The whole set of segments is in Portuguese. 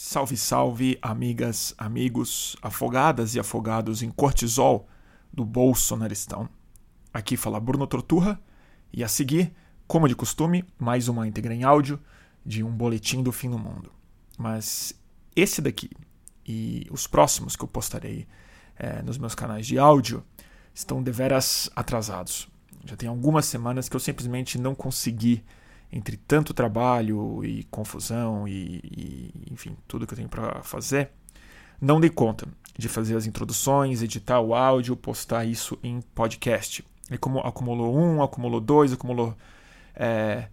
Salve, salve, amigas, amigos, afogadas e afogados em cortisol do Bolsonaristão. Aqui fala Bruno Torturra e a seguir, como de costume, mais uma íntegra em áudio de um boletim do fim do mundo. Mas esse daqui e os próximos que eu postarei é, nos meus canais de áudio estão deveras atrasados. Já tem algumas semanas que eu simplesmente não consegui entre tanto trabalho e confusão e, e enfim, tudo que eu tenho para fazer, não dei conta de fazer as introduções, editar o áudio, postar isso em podcast. E como acumulou um, acumulou dois, acumulou é,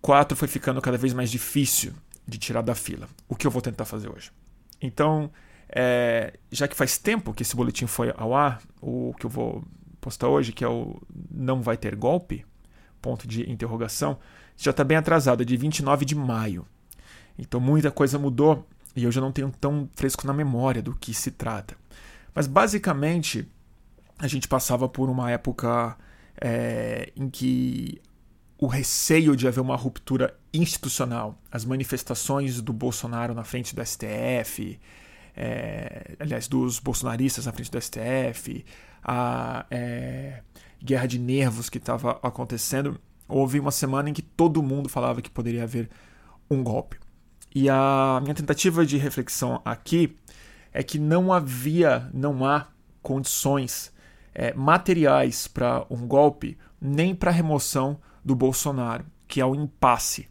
quatro, foi ficando cada vez mais difícil de tirar da fila. O que eu vou tentar fazer hoje? Então, é, já que faz tempo que esse boletim foi ao ar, o que eu vou postar hoje, que é o Não Vai Ter Golpe, ponto de interrogação, já está bem atrasado, é de 29 de maio. Então muita coisa mudou e eu já não tenho tão fresco na memória do que se trata. Mas basicamente a gente passava por uma época é, em que o receio de haver uma ruptura institucional, as manifestações do Bolsonaro na frente do STF, é, aliás, dos bolsonaristas na frente do STF, a é, guerra de nervos que estava acontecendo, houve uma semana em que todo mundo falava que poderia haver um golpe. E a minha tentativa de reflexão aqui é que não havia, não há condições é, materiais para um golpe, nem para a remoção do Bolsonaro, que é o impasse.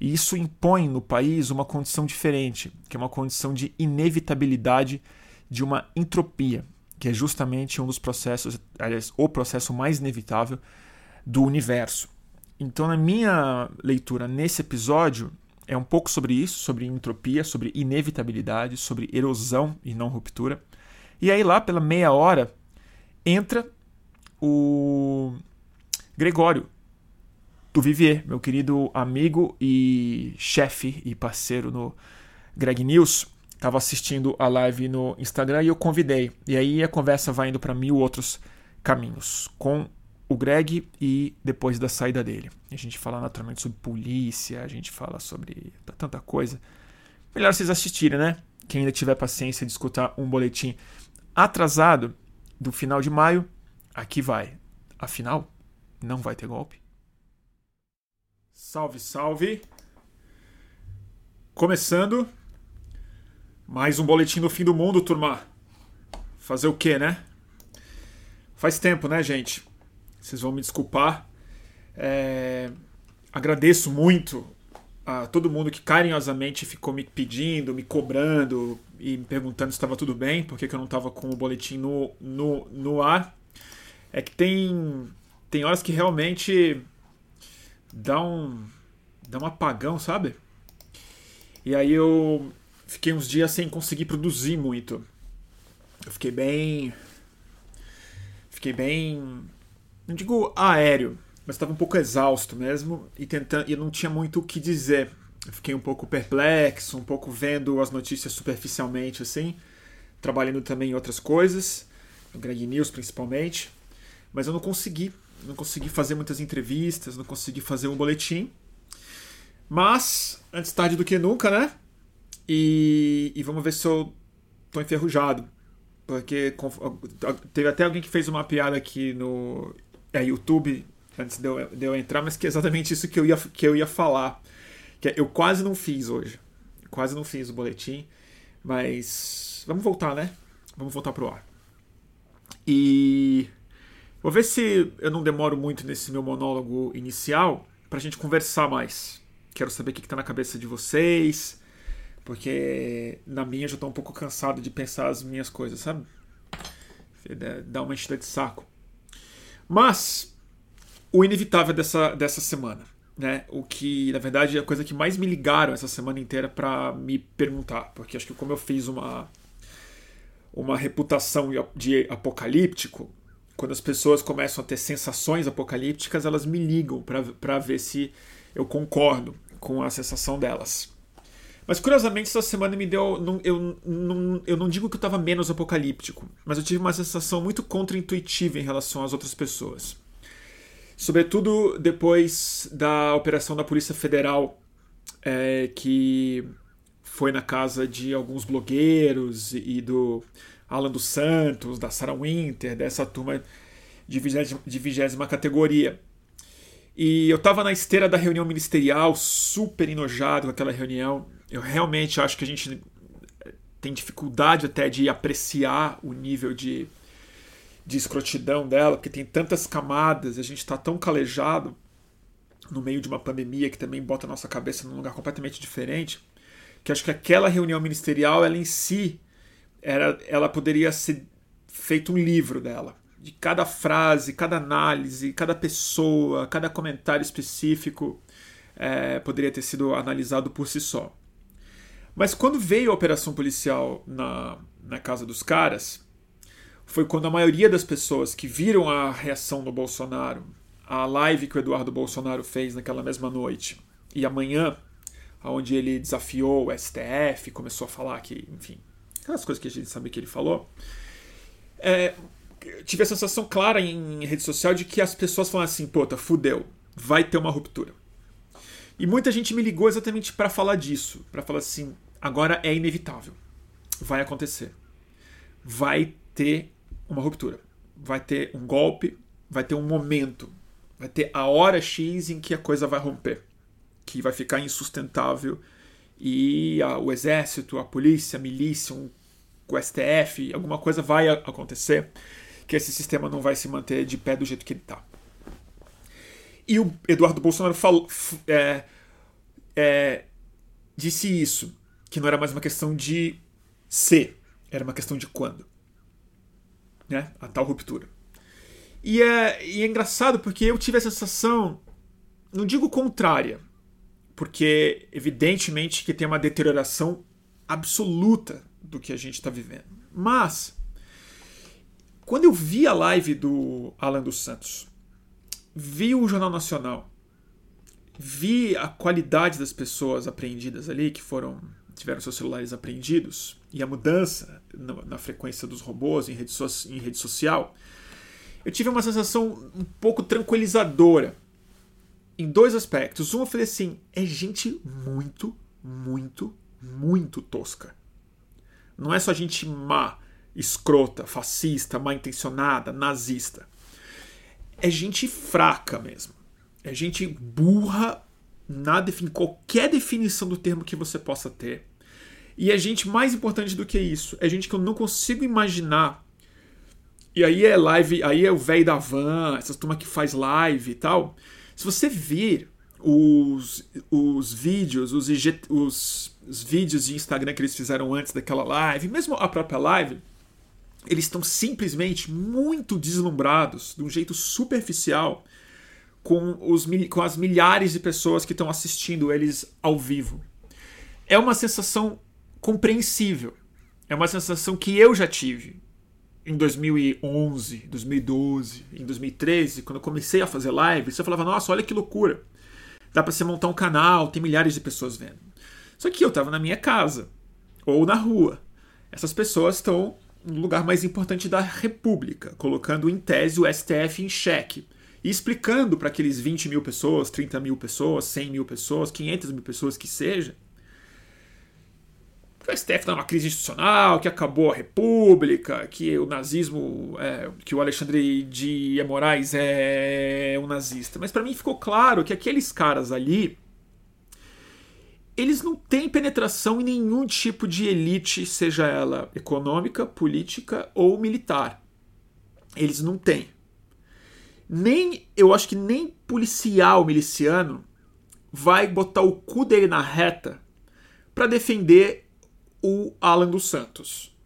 E isso impõe no país uma condição diferente, que é uma condição de inevitabilidade de uma entropia, que é justamente um dos processos, aliás, o processo mais inevitável do universo. Então, na minha leitura nesse episódio, é um pouco sobre isso, sobre entropia, sobre inevitabilidade, sobre erosão e não ruptura. E aí, lá pela meia hora, entra o Gregório do Vivier, meu querido amigo e chefe e parceiro no Greg News. Estava assistindo a live no Instagram e eu convidei. E aí a conversa vai indo para mil outros caminhos. Com o Greg e depois da saída dele. A gente fala naturalmente sobre polícia, a gente fala sobre tanta coisa. Melhor vocês assistirem, né? Quem ainda tiver paciência de escutar um boletim atrasado do final de maio, aqui vai. Afinal, não vai ter golpe. Salve, salve! Começando mais um boletim do fim do mundo, turma. Fazer o quê, né? Faz tempo, né, gente? Vocês vão me desculpar. É, agradeço muito a todo mundo que carinhosamente ficou me pedindo, me cobrando e me perguntando se estava tudo bem, porque eu não estava com o boletim no, no, no ar. É que tem, tem horas que realmente dá um, dá um apagão, sabe? E aí eu fiquei uns dias sem conseguir produzir muito. Eu fiquei bem. Fiquei bem não digo aéreo, mas estava um pouco exausto mesmo e tentando, e não tinha muito o que dizer. Eu fiquei um pouco perplexo, um pouco vendo as notícias superficialmente assim, trabalhando também em outras coisas, no Greg News principalmente, mas eu não consegui, não consegui fazer muitas entrevistas, não consegui fazer um boletim. Mas antes tarde do que nunca, né? E, e vamos ver se eu tô enferrujado. Porque teve até alguém que fez uma piada aqui no é, YouTube, antes de eu, de eu entrar, mas que é exatamente isso que eu ia, que eu ia falar. Que é, eu quase não fiz hoje. Quase não fiz o boletim. Mas vamos voltar, né? Vamos voltar pro ar. E vou ver se eu não demoro muito nesse meu monólogo inicial pra gente conversar mais. Quero saber o que, que tá na cabeça de vocês. Porque na minha eu já tô um pouco cansado de pensar as minhas coisas, sabe? Dá uma enchida de saco. Mas o inevitável dessa, dessa semana, né? O que, na verdade, é a coisa que mais me ligaram essa semana inteira para me perguntar, porque acho que como eu fiz uma uma reputação de apocalíptico, quando as pessoas começam a ter sensações apocalípticas, elas me ligam para ver se eu concordo com a sensação delas. Mas curiosamente, essa semana me deu. Não, eu, não, eu não digo que eu estava menos apocalíptico, mas eu tive uma sensação muito contra-intuitiva em relação às outras pessoas. Sobretudo depois da operação da Polícia Federal, é, que foi na casa de alguns blogueiros e do Alan dos Santos, da Sarah Winter, dessa turma de vigésima categoria. E eu estava na esteira da reunião ministerial, super enojado com aquela reunião. Eu realmente acho que a gente tem dificuldade até de apreciar o nível de, de escrotidão dela, porque tem tantas camadas, a gente está tão calejado no meio de uma pandemia que também bota a nossa cabeça num lugar completamente diferente, que acho que aquela reunião ministerial, ela em si, era, ela poderia ser feito um livro dela. De cada frase, cada análise, cada pessoa, cada comentário específico é, poderia ter sido analisado por si só. Mas quando veio a operação policial na, na casa dos caras, foi quando a maioria das pessoas que viram a reação do Bolsonaro, a live que o Eduardo Bolsonaro fez naquela mesma noite, e amanhã, onde ele desafiou o STF, começou a falar que, enfim, aquelas coisas que a gente sabe que ele falou, é, tive a sensação clara em rede social de que as pessoas falam assim: pô, tá fudeu, vai ter uma ruptura. E muita gente me ligou exatamente para falar disso, para falar assim, agora é inevitável, vai acontecer, vai ter uma ruptura, vai ter um golpe, vai ter um momento, vai ter a hora X em que a coisa vai romper, que vai ficar insustentável. E a, o exército, a polícia, a milícia, um, o STF, alguma coisa vai acontecer que esse sistema não vai se manter de pé do jeito que ele está. E o Eduardo Bolsonaro falou, é, é, disse isso, que não era mais uma questão de se, era uma questão de quando. Né? A tal ruptura. E é, e é engraçado porque eu tive a sensação, não digo contrária, porque evidentemente que tem uma deterioração absoluta do que a gente está vivendo. Mas, quando eu vi a live do Alan dos Santos vi o Jornal Nacional, vi a qualidade das pessoas apreendidas ali, que foram tiveram seus celulares apreendidos, e a mudança na, na frequência dos robôs em rede, so, em rede social, eu tive uma sensação um pouco tranquilizadora em dois aspectos. Um, eu falei assim: é gente muito, muito, muito tosca. Não é só gente má, escrota, fascista, mal intencionada, nazista é gente fraca mesmo. É gente burra na defini qualquer definição do termo que você possa ter. E é gente mais importante do que isso. É gente que eu não consigo imaginar. E aí é live, aí é o velho da van, essas turma que faz live e tal. Se você vir os, os vídeos, os, os, os vídeos de Instagram que eles fizeram antes daquela live, mesmo a própria live, eles estão simplesmente muito deslumbrados, de um jeito superficial, com, os, com as milhares de pessoas que estão assistindo eles ao vivo. É uma sensação compreensível. É uma sensação que eu já tive em 2011, 2012, em 2013, quando eu comecei a fazer live. Você falava, nossa, olha que loucura. Dá para você montar um canal, tem milhares de pessoas vendo. Só que eu estava na minha casa ou na rua. Essas pessoas estão no lugar mais importante da República, colocando em tese o STF em xeque e explicando para aqueles 20 mil pessoas, 30 mil pessoas, 100 mil pessoas, 500 mil pessoas que seja, que o STF está numa crise institucional, que acabou a República, que o nazismo, é, que o Alexandre de Moraes é um nazista. Mas para mim ficou claro que aqueles caras ali eles não têm penetração em nenhum tipo de elite, seja ela econômica, política ou militar. Eles não têm. Nem, eu acho que nem policial miliciano vai botar o cu dele na reta para defender o Alan dos Santos.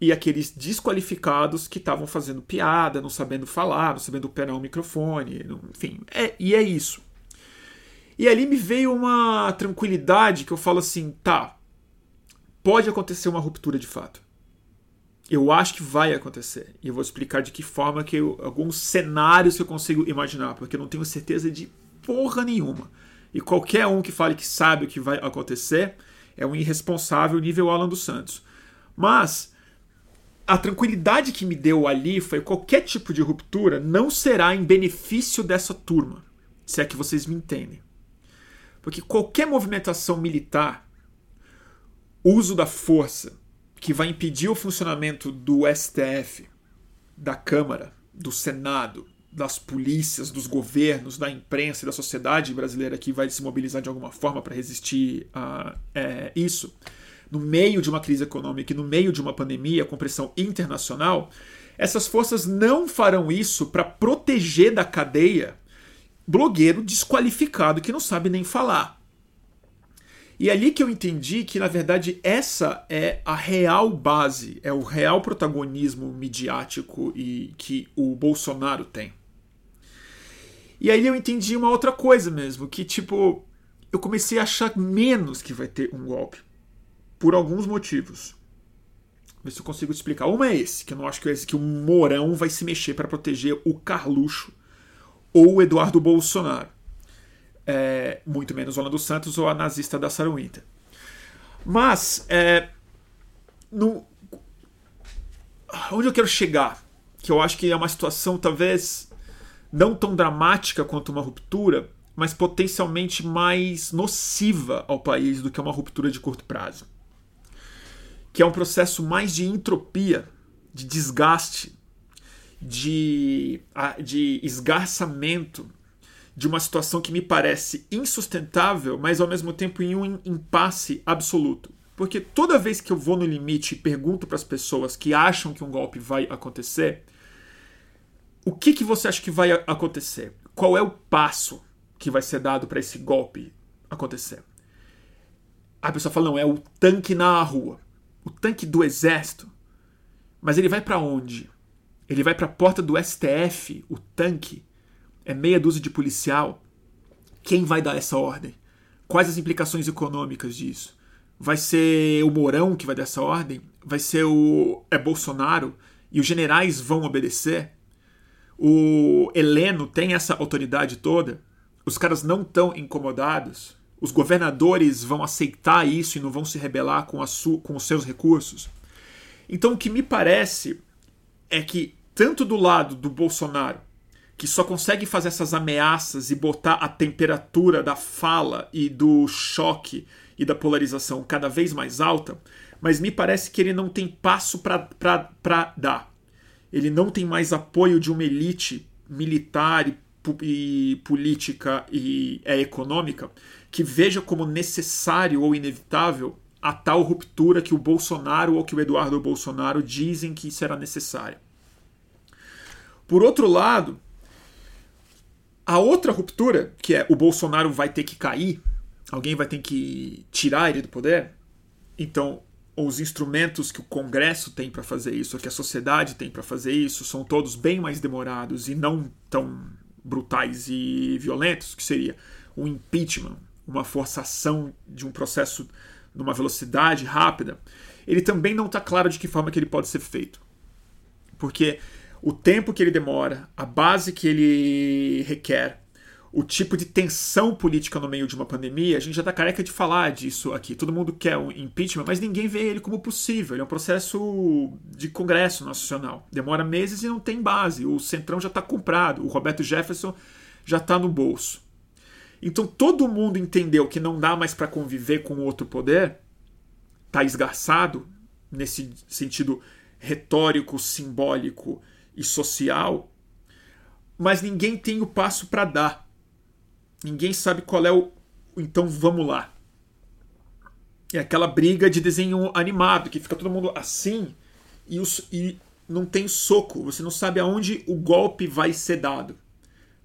E aqueles desqualificados que estavam fazendo piada, não sabendo falar, não sabendo operar um microfone, enfim. É, e é isso. E ali me veio uma tranquilidade que eu falo assim, tá, pode acontecer uma ruptura de fato. Eu acho que vai acontecer. E eu vou explicar de que forma que eu, alguns cenários que eu consigo imaginar, porque eu não tenho certeza de porra nenhuma. E qualquer um que fale que sabe o que vai acontecer é um irresponsável nível Alan dos Santos. Mas a tranquilidade que me deu ali foi qualquer tipo de ruptura não será em benefício dessa turma, se é que vocês me entendem. Porque qualquer movimentação militar, uso da força que vai impedir o funcionamento do STF, da Câmara, do Senado, das polícias, dos governos, da imprensa e da sociedade brasileira que vai se mobilizar de alguma forma para resistir a é, isso, no meio de uma crise econômica e no meio de uma pandemia com pressão internacional, essas forças não farão isso para proteger da cadeia blogueiro desqualificado que não sabe nem falar. E é ali que eu entendi que, na verdade, essa é a real base, é o real protagonismo midiático e que o Bolsonaro tem. E aí eu entendi uma outra coisa mesmo, que tipo, eu comecei a achar menos que vai ter um golpe. Por alguns motivos. Ver se eu consigo explicar. Uma é esse, que eu não acho que é esse, que o Mourão vai se mexer para proteger o Carluxo ou Eduardo Bolsonaro. É, muito menos o Orlando Santos ou a nazista da Sarah Winter. Mas, é, no, onde eu quero chegar, que eu acho que é uma situação talvez não tão dramática quanto uma ruptura, mas potencialmente mais nociva ao país do que uma ruptura de curto prazo. Que é um processo mais de entropia, de desgaste, de, de esgarçamento de uma situação que me parece insustentável, mas ao mesmo tempo em um impasse absoluto. Porque toda vez que eu vou no limite e pergunto para as pessoas que acham que um golpe vai acontecer, o que, que você acha que vai acontecer? Qual é o passo que vai ser dado para esse golpe acontecer? A pessoa fala: não, é o tanque na rua. O tanque do exército. Mas ele vai para onde? Ele vai para a porta do STF, o tanque é meia dúzia de policial. Quem vai dar essa ordem? Quais as implicações econômicas disso? Vai ser o Mourão que vai dar essa ordem? Vai ser o é Bolsonaro e os generais vão obedecer? O Heleno tem essa autoridade toda? Os caras não estão incomodados? Os governadores vão aceitar isso e não vão se rebelar com, com os seus recursos? Então, o que me parece é que, tanto do lado do Bolsonaro que só consegue fazer essas ameaças e botar a temperatura da fala e do choque e da polarização cada vez mais alta, mas me parece que ele não tem passo para dar. Ele não tem mais apoio de uma elite militar e, e política e é, econômica que veja como necessário ou inevitável a tal ruptura que o Bolsonaro ou que o Eduardo Bolsonaro dizem que será necessária. Por outro lado, a outra ruptura, que é o Bolsonaro vai ter que cair, alguém vai ter que tirar ele do poder. Então, os instrumentos que o Congresso tem para fazer isso, que a sociedade tem para fazer isso, são todos bem mais demorados e não tão brutais e violentos, que seria o impeachment, uma forçação de um processo numa velocidade rápida. Ele também não está claro de que forma que ele pode ser feito. Porque o tempo que ele demora, a base que ele requer, o tipo de tensão política no meio de uma pandemia, a gente já está careca de falar disso aqui. Todo mundo quer um impeachment, mas ninguém vê ele como possível. Ele é um processo de Congresso Nacional. Demora meses e não tem base. O Centrão já está comprado. O Roberto Jefferson já está no bolso. Então todo mundo entendeu que não dá mais para conviver com outro poder, está esgarçado nesse sentido retórico, simbólico e social, mas ninguém tem o passo para dar. Ninguém sabe qual é o. Então vamos lá. É aquela briga de desenho animado, que fica todo mundo assim e, os, e não tem soco. Você não sabe aonde o golpe vai ser dado.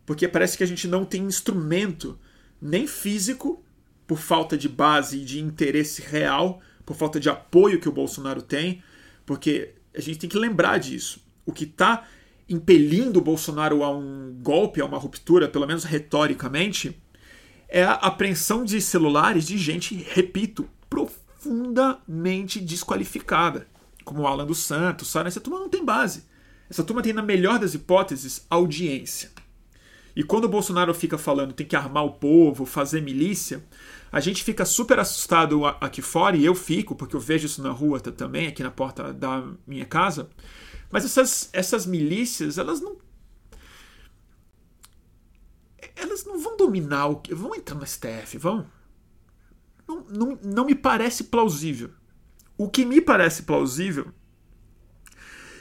Porque parece que a gente não tem instrumento, nem físico, por falta de base e de interesse real, por falta de apoio que o Bolsonaro tem. Porque a gente tem que lembrar disso o que está impelindo o Bolsonaro a um golpe, a uma ruptura, pelo menos retoricamente, é a apreensão de celulares de gente, repito, profundamente desqualificada, como o Alan dos Santos, sabe? Essa turma não tem base. Essa turma tem, na melhor das hipóteses, audiência. E quando o Bolsonaro fica falando tem que armar o povo, fazer milícia, a gente fica super assustado aqui fora, e eu fico, porque eu vejo isso na rua também, aqui na porta da minha casa, mas essas, essas milícias, elas não. Elas não vão dominar o que. Vão entrar no STF, vão? Não, não, não me parece plausível. O que me parece plausível,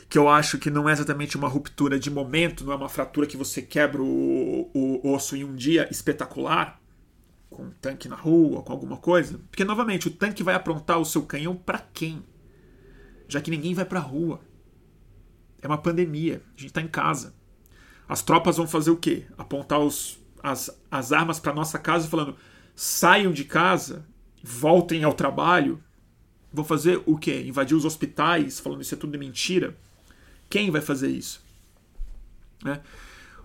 que eu acho que não é exatamente uma ruptura de momento, não é uma fratura que você quebra o, o osso em um dia espetacular, com um tanque na rua, com alguma coisa. Porque, novamente, o tanque vai aprontar o seu canhão para quem? Já que ninguém vai pra rua. É uma pandemia, a gente tá em casa. As tropas vão fazer o quê? Apontar os, as, as armas para nossa casa falando: saiam de casa, voltem ao trabalho. Vão fazer o quê? Invadir os hospitais, falando isso é tudo mentira. Quem vai fazer isso? Né?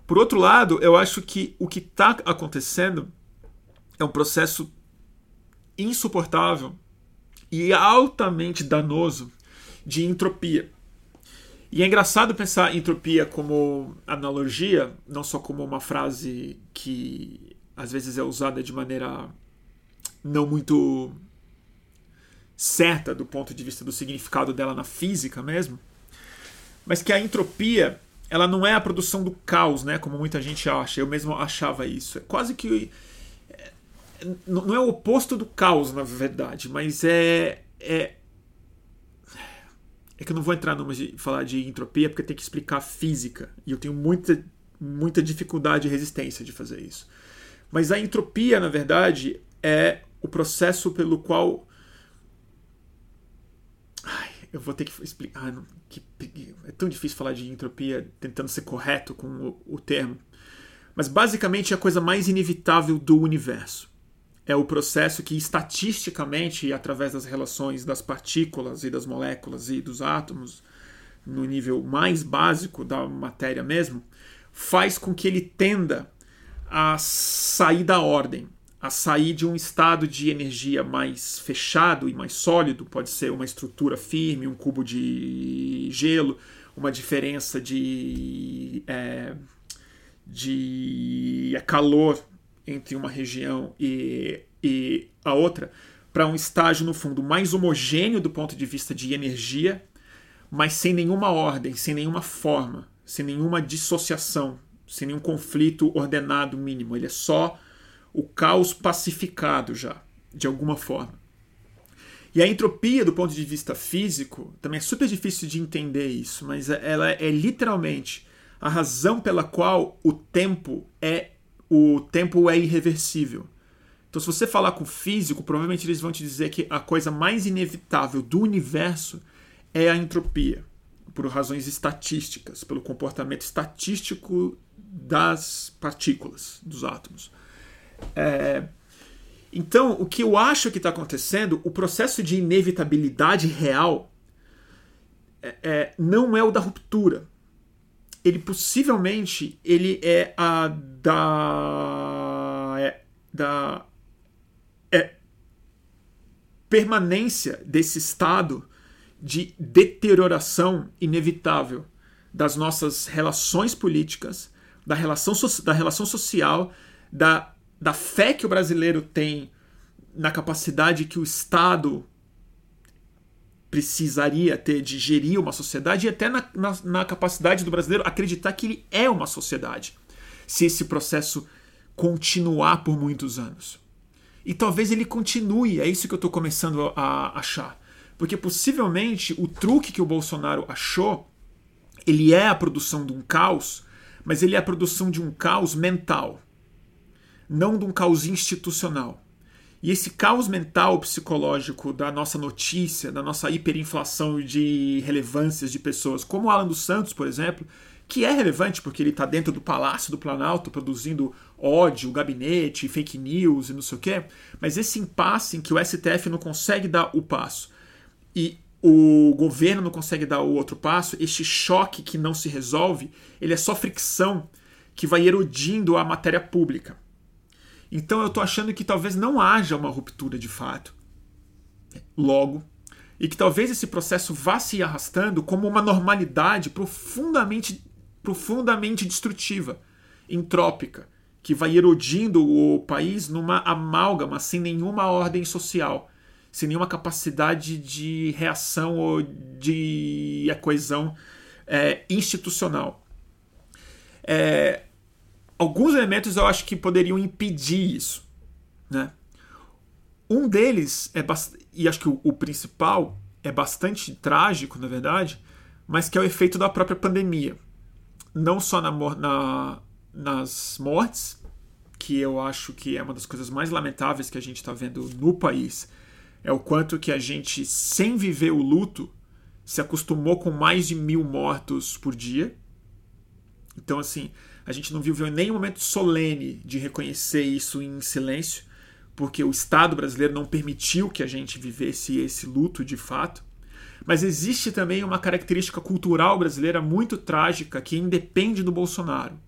Por outro lado, eu acho que o que está acontecendo é um processo insuportável e altamente danoso de entropia. E é engraçado pensar entropia como analogia, não só como uma frase que às vezes é usada de maneira não muito certa do ponto de vista do significado dela na física mesmo, mas que a entropia ela não é a produção do caos, né, como muita gente acha. Eu mesmo achava isso. É quase que é, não é o oposto do caos, na verdade, mas é é é que eu não vou entrar numa de falar de entropia porque tem que explicar física e eu tenho muita muita dificuldade e resistência de fazer isso. Mas a entropia, na verdade, é o processo pelo qual eu vou ter que explicar. Ah, que, é tão difícil falar de entropia tentando ser correto com o, o termo. Mas basicamente é a coisa mais inevitável do universo. É o processo que, estatisticamente, através das relações das partículas e das moléculas e dos átomos, no nível mais básico da matéria mesmo, faz com que ele tenda a sair da ordem, a sair de um estado de energia mais fechado e mais sólido, pode ser uma estrutura firme, um cubo de gelo, uma diferença de, é, de calor entre uma região e, e a outra, para um estágio, no fundo, mais homogêneo do ponto de vista de energia, mas sem nenhuma ordem, sem nenhuma forma, sem nenhuma dissociação, sem nenhum conflito ordenado mínimo. Ele é só o caos pacificado já, de alguma forma. E a entropia, do ponto de vista físico, também é super difícil de entender isso, mas é, ela é literalmente a razão pela qual o tempo é o tempo é irreversível. Então, se você falar com físico, provavelmente eles vão te dizer que a coisa mais inevitável do universo é a entropia, por razões estatísticas, pelo comportamento estatístico das partículas, dos átomos. É, então, o que eu acho que está acontecendo, o processo de inevitabilidade real é, é, não é o da ruptura. Ele possivelmente ele é a da é, da é, permanência desse estado de deterioração inevitável das nossas relações políticas, da relação, da relação social, da da fé que o brasileiro tem na capacidade que o Estado precisaria ter de gerir uma sociedade e até na, na, na, capacidade do brasileiro acreditar que ele é uma sociedade, se esse processo continuar por muitos anos. E talvez ele continue, é isso que eu estou começando a achar. Porque possivelmente o truque que o Bolsonaro achou, ele é a produção de um caos, mas ele é a produção de um caos mental não de um caos institucional. E esse caos mental psicológico da nossa notícia, da nossa hiperinflação de relevâncias de pessoas, como o Alan dos Santos, por exemplo, que é relevante porque ele está dentro do Palácio do Planalto produzindo ódio, gabinete, fake news e não sei o quê, mas esse impasse em que o STF não consegue dar o passo e o governo não consegue dar o outro passo, este choque que não se resolve, ele é só fricção que vai erodindo a matéria pública. Então eu estou achando que talvez não haja uma ruptura de fato. Logo, e que talvez esse processo vá se arrastando como uma normalidade profundamente, profundamente destrutiva, entrópica, que vai erodindo o país numa amálgama sem nenhuma ordem social, sem nenhuma capacidade de reação ou de coesão é, institucional. É, alguns elementos eu acho que poderiam impedir isso. Né? Um deles, é e acho que o, o principal, é bastante trágico, na verdade, mas que é o efeito da própria pandemia. Não só na, na, nas mortes, que eu acho que é uma das coisas mais lamentáveis que a gente está vendo no país, é o quanto que a gente, sem viver o luto, se acostumou com mais de mil mortos por dia. Então, assim, a gente não viveu nenhum momento solene de reconhecer isso em silêncio, porque o Estado brasileiro não permitiu que a gente vivesse esse luto de fato. Mas existe também uma característica cultural brasileira muito trágica que independe do Bolsonaro.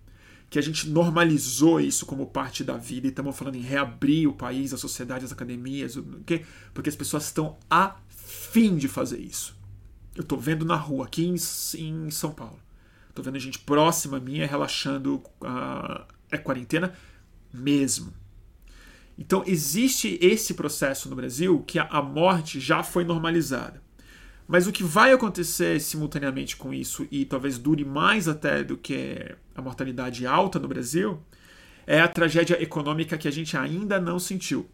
Que a gente normalizou isso como parte da vida e estamos falando em reabrir o país, a sociedade, as academias, porque as pessoas estão a fim de fazer isso. Eu estou vendo na rua, aqui em São Paulo. Estou vendo gente próxima minha relaxando a, a quarentena mesmo. Então existe esse processo no Brasil que a, a morte já foi normalizada. Mas o que vai acontecer simultaneamente com isso, e talvez dure mais até do que a mortalidade alta no Brasil, é a tragédia econômica que a gente ainda não sentiu.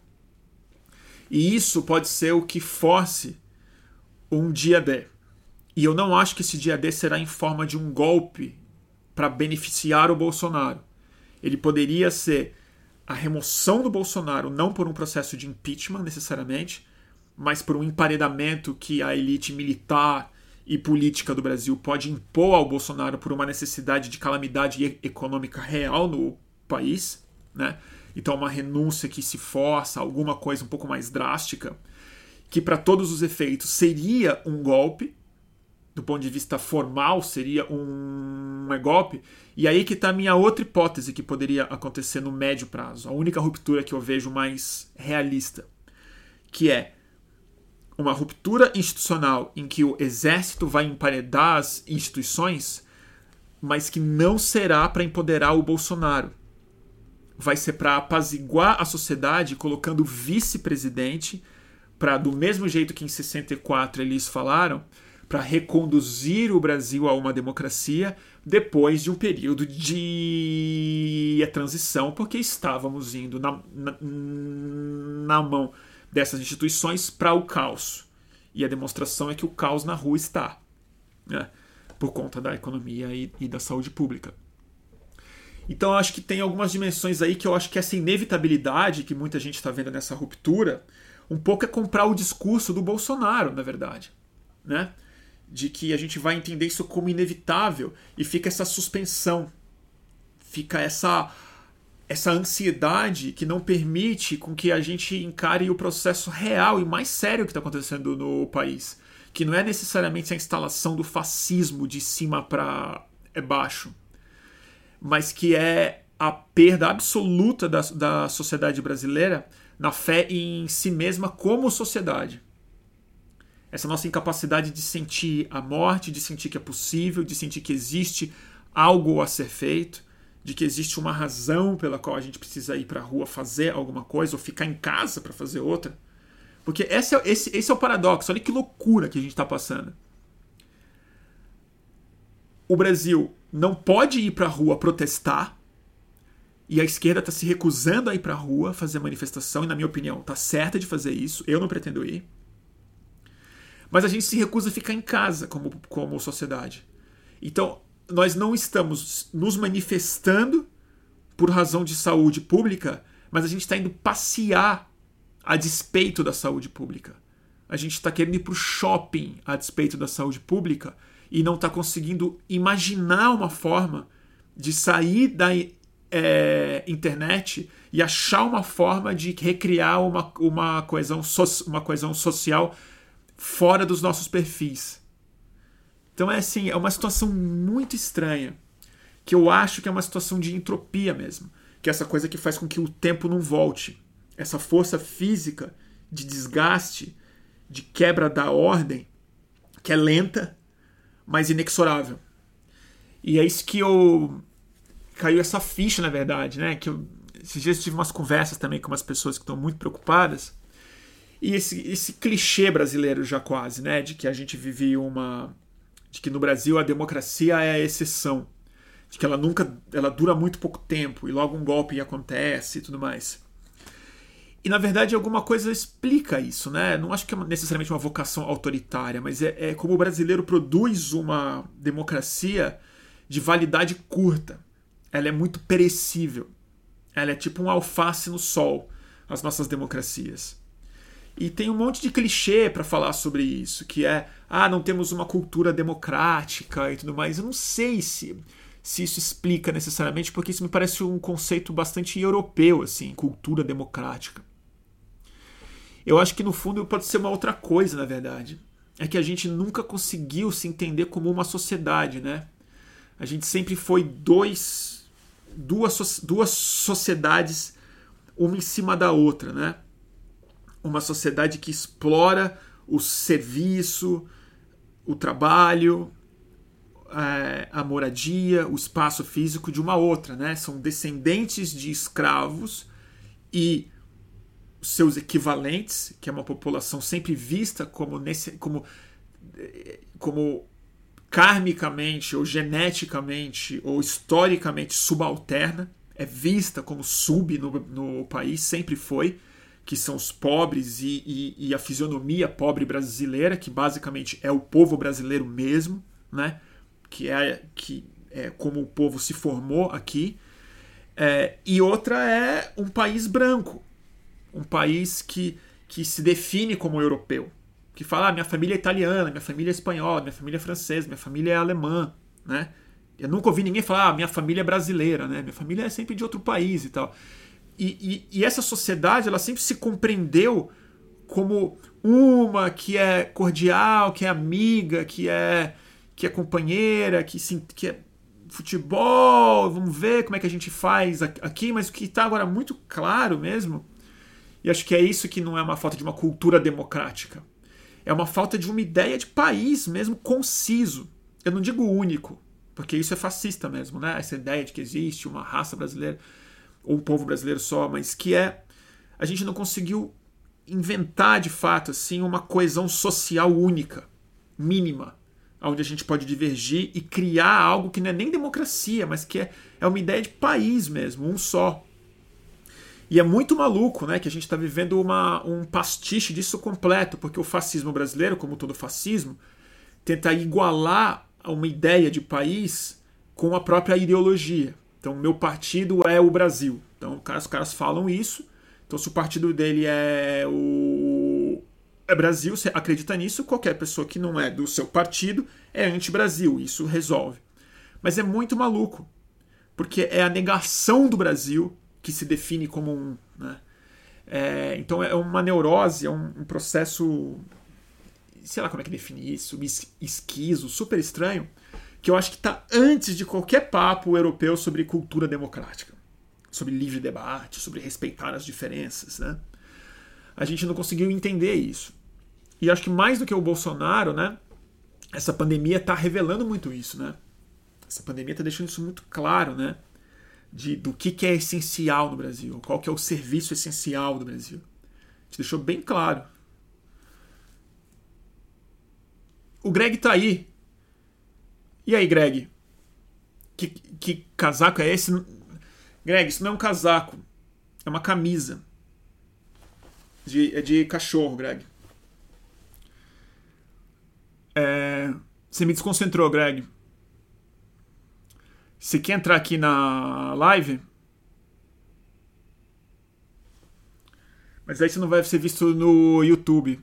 E isso pode ser o que force um dia D. E eu não acho que esse dia D será em forma de um golpe para beneficiar o Bolsonaro. Ele poderia ser a remoção do Bolsonaro, não por um processo de impeachment necessariamente, mas por um emparedamento que a elite militar e política do Brasil pode impor ao Bolsonaro por uma necessidade de calamidade econômica real no país, né? Então uma renúncia que se força, alguma coisa um pouco mais drástica, que para todos os efeitos seria um golpe, do ponto de vista formal seria um, um golpe. E aí que está a minha outra hipótese que poderia acontecer no médio prazo, a única ruptura que eu vejo mais realista, que é uma ruptura institucional em que o exército vai emparedar as instituições, mas que não será para empoderar o Bolsonaro. Vai ser para apaziguar a sociedade, colocando vice-presidente, para, do mesmo jeito que em 64 eles falaram, para reconduzir o Brasil a uma democracia depois de um período de transição, porque estávamos indo na, na, na mão dessas instituições para o caos. E a demonstração é que o caos na rua está, né? por conta da economia e, e da saúde pública. Então acho que tem algumas dimensões aí que eu acho que essa inevitabilidade que muita gente está vendo nessa ruptura, um pouco é comprar o discurso do Bolsonaro, na verdade. Né? De que a gente vai entender isso como inevitável e fica essa suspensão, fica essa essa ansiedade que não permite com que a gente encare o processo real e mais sério que está acontecendo no país, que não é necessariamente a instalação do fascismo de cima para baixo, mas que é a perda absoluta da, da sociedade brasileira na fé em si mesma como sociedade. Essa nossa incapacidade de sentir a morte, de sentir que é possível, de sentir que existe algo a ser feito de que existe uma razão pela qual a gente precisa ir para a rua fazer alguma coisa ou ficar em casa para fazer outra. Porque esse é, esse, esse é o paradoxo. Olha que loucura que a gente está passando. O Brasil não pode ir para a rua protestar e a esquerda está se recusando a ir para a rua fazer manifestação e, na minha opinião, está certa de fazer isso. Eu não pretendo ir. Mas a gente se recusa a ficar em casa como, como sociedade. Então, nós não estamos nos manifestando por razão de saúde pública, mas a gente está indo passear a despeito da saúde pública. A gente está querendo ir para o shopping a despeito da saúde pública e não está conseguindo imaginar uma forma de sair da é, internet e achar uma forma de recriar uma, uma, coesão, so, uma coesão social fora dos nossos perfis. Então é assim, é uma situação muito estranha, que eu acho que é uma situação de entropia mesmo, que é essa coisa que faz com que o tempo não volte, essa força física de desgaste, de quebra da ordem, que é lenta, mas inexorável. E é isso que eu caiu essa ficha, na verdade, né? Que eu esses dias tive umas conversas também com umas pessoas que estão muito preocupadas. E esse, esse clichê brasileiro já quase, né? De que a gente vive uma de que no Brasil a democracia é a exceção, de que ela nunca, ela dura muito pouco tempo e logo um golpe acontece e tudo mais. E na verdade alguma coisa explica isso, né? Não acho que é necessariamente uma vocação autoritária, mas é, é como o brasileiro produz uma democracia de validade curta. Ela é muito perecível. Ela é tipo um alface no sol, as nossas democracias. E tem um monte de clichê para falar sobre isso, que é, ah, não temos uma cultura democrática e tudo mais. Eu não sei se se isso explica necessariamente, porque isso me parece um conceito bastante europeu, assim, cultura democrática. Eu acho que no fundo pode ser uma outra coisa, na verdade. É que a gente nunca conseguiu se entender como uma sociedade, né? A gente sempre foi dois, duas, duas sociedades, uma em cima da outra, né? Uma sociedade que explora o serviço, o trabalho, é, a moradia, o espaço físico de uma outra, né? São descendentes de escravos e seus equivalentes, que é uma população sempre vista como, nesse, como, como karmicamente ou geneticamente ou historicamente subalterna, é vista como sub no, no país, sempre foi, que são os pobres e, e, e, a fisionomia pobre brasileira, que basicamente é o povo brasileiro mesmo, né? que, é, que é como o povo se formou aqui. É, e outra é um país branco, um país que, que se define como europeu, que fala: ah, minha família é italiana, minha família é espanhola, minha família é francesa, minha família é alemã, né? Eu nunca ouvi ninguém falar: ah, minha família é brasileira, né? Minha família é sempre de outro país e tal. E, e, e essa sociedade, ela sempre se compreendeu como uma que é cordial, que é amiga, que é que é companheira, que, se, que é futebol, vamos ver como é que a gente faz aqui, mas o que está agora muito claro mesmo e acho que é isso que não é uma falta de uma cultura democrática. É uma falta de uma ideia de país mesmo conciso. Eu não digo único, porque isso é fascista mesmo, né? Essa ideia de que existe uma raça brasileira ou um povo brasileiro só, mas que é a gente não conseguiu inventar de fato assim uma coesão social única, mínima, onde a gente pode divergir e criar algo que não é nem democracia, mas que é, é uma ideia de país mesmo, um só. E é muito maluco, né, que a gente está vivendo uma, um pastiche disso completo, porque o fascismo brasileiro, como todo fascismo, tenta igualar uma ideia de país com a própria ideologia. Então, meu partido é o Brasil. Então, os caras falam isso. Então, se o partido dele é o é Brasil, você acredita nisso, qualquer pessoa que não é do seu partido é anti-Brasil. Isso resolve. Mas é muito maluco, porque é a negação do Brasil que se define como um. Né? É, então é uma neurose, é um, um, processo. Sei lá como é que define isso, esquizo, super estranho, que eu acho que está antes de qualquer papo europeu sobre cultura democrática, sobre livre debate, sobre respeitar as diferenças. Né? A gente não conseguiu entender isso. E acho que mais do que o Bolsonaro, né? Essa pandemia está revelando muito isso, né? Essa pandemia está deixando isso muito claro, né? de, do que, que é essencial no Brasil, qual que é o serviço essencial do Brasil. Te deixou bem claro. O Greg tá aí. E aí, Greg? Que, que casaco é esse? Greg, isso não é um casaco. É uma camisa. De, é de cachorro, Greg. É, você me desconcentrou, Greg. Você quer entrar aqui na live? Mas aí você não vai ser visto no YouTube.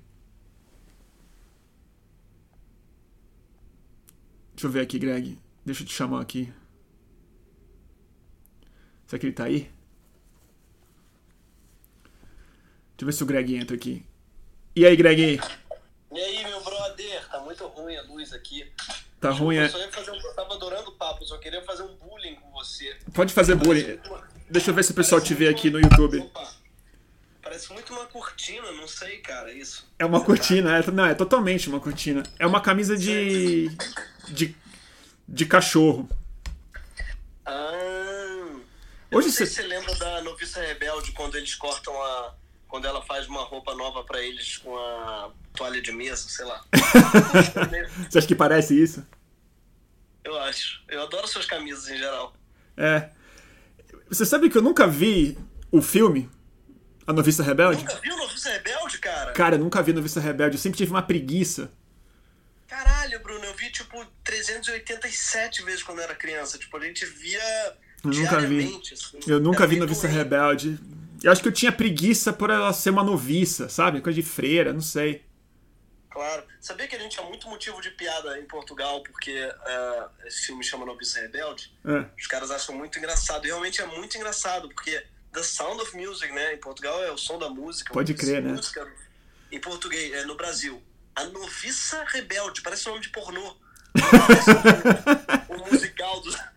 Deixa eu ver aqui, Greg. Deixa eu te chamar aqui. Será que ele tá aí? Deixa eu ver se o Greg entra aqui. E aí, Greg? E aí, meu brother? Tá muito ruim a luz aqui. Tá ruim, é. Um, eu tava adorando o papo, só queria fazer um bullying com você. Pode fazer bullying. Deixa eu ver se o pessoal te vê aqui no YouTube. Opa. Parece muito uma cortina, não sei, cara, isso. É uma cortina, é, não, é totalmente uma cortina. É uma camisa de. de. de cachorro. Ah. Hoje você... você lembra da Noviça Rebelde quando eles cortam a. quando ela faz uma roupa nova para eles com a toalha de mesa, sei lá. Você acha que parece isso? Eu acho. Eu adoro suas camisas em geral. É. Você sabe que eu nunca vi o filme? A Noviça Rebelde? Nunca viu Noviça Rebelde, cara? Cara, eu nunca vi Noviça Rebelde. Eu sempre tive uma preguiça. Caralho, Bruno, eu vi tipo 387 vezes quando eu era criança. Tipo, a gente via Eu nunca vi. Assim. Eu nunca Era vi muito Noviça ruim. Rebelde. Eu acho que eu tinha preguiça por ela ser uma noviça, sabe? Coisa de freira, não sei. Claro. Sabia que a gente tinha muito motivo de piada em Portugal porque eh, esse filme chama Noviça Rebelde? É. Os caras acham muito engraçado. E realmente é muito engraçado, porque The Sound of Music, né? Em Portugal é o som da música. Pode crer, né? Em português, é, no Brasil. A Noviça Rebelde, parece nome de pornô. O, o musical do.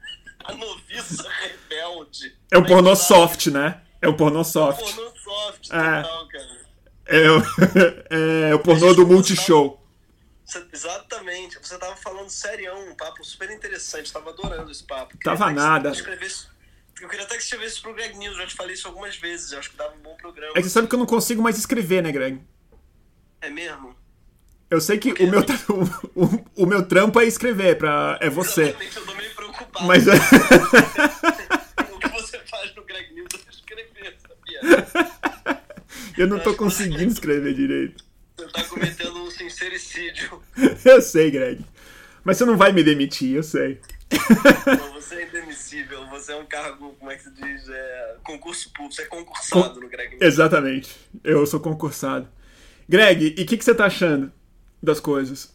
A Noviça Rebelde. É o pornô soft, né? É o pornô soft. Pornô soft, É. total, cara. É, o- é o pornô do Multishow. Você- exatamente. Você tava falando serião, um papo super interessante. Tava adorando esse papo. Tava nada. escrevesse- Eu queria até que você escrevesse pro Greg News. Já te falei isso algumas vezes. Eu acho que dava um bom programa. É que você sabe que eu não consigo mais escrever, né, Greg? É mesmo? Eu sei que o meu, o, o- o meu trampo é escrever, pra, é você. Exatamente, eu tô meio preocupado. Mas é- O que você faz no Greg News é escrever, sabia? eu não tô conseguindo escrever direito. Você tá cometendo um sincericídio. Eu sei, Greg. Mas você não vai me demitir, eu sei. Não, você é indemissível. Você é um cargo, como é que se diz? É, concurso público. Você é concursado no Greg. Exatamente. Eu sou concursado. Greg, e o que, que você tá achando das coisas?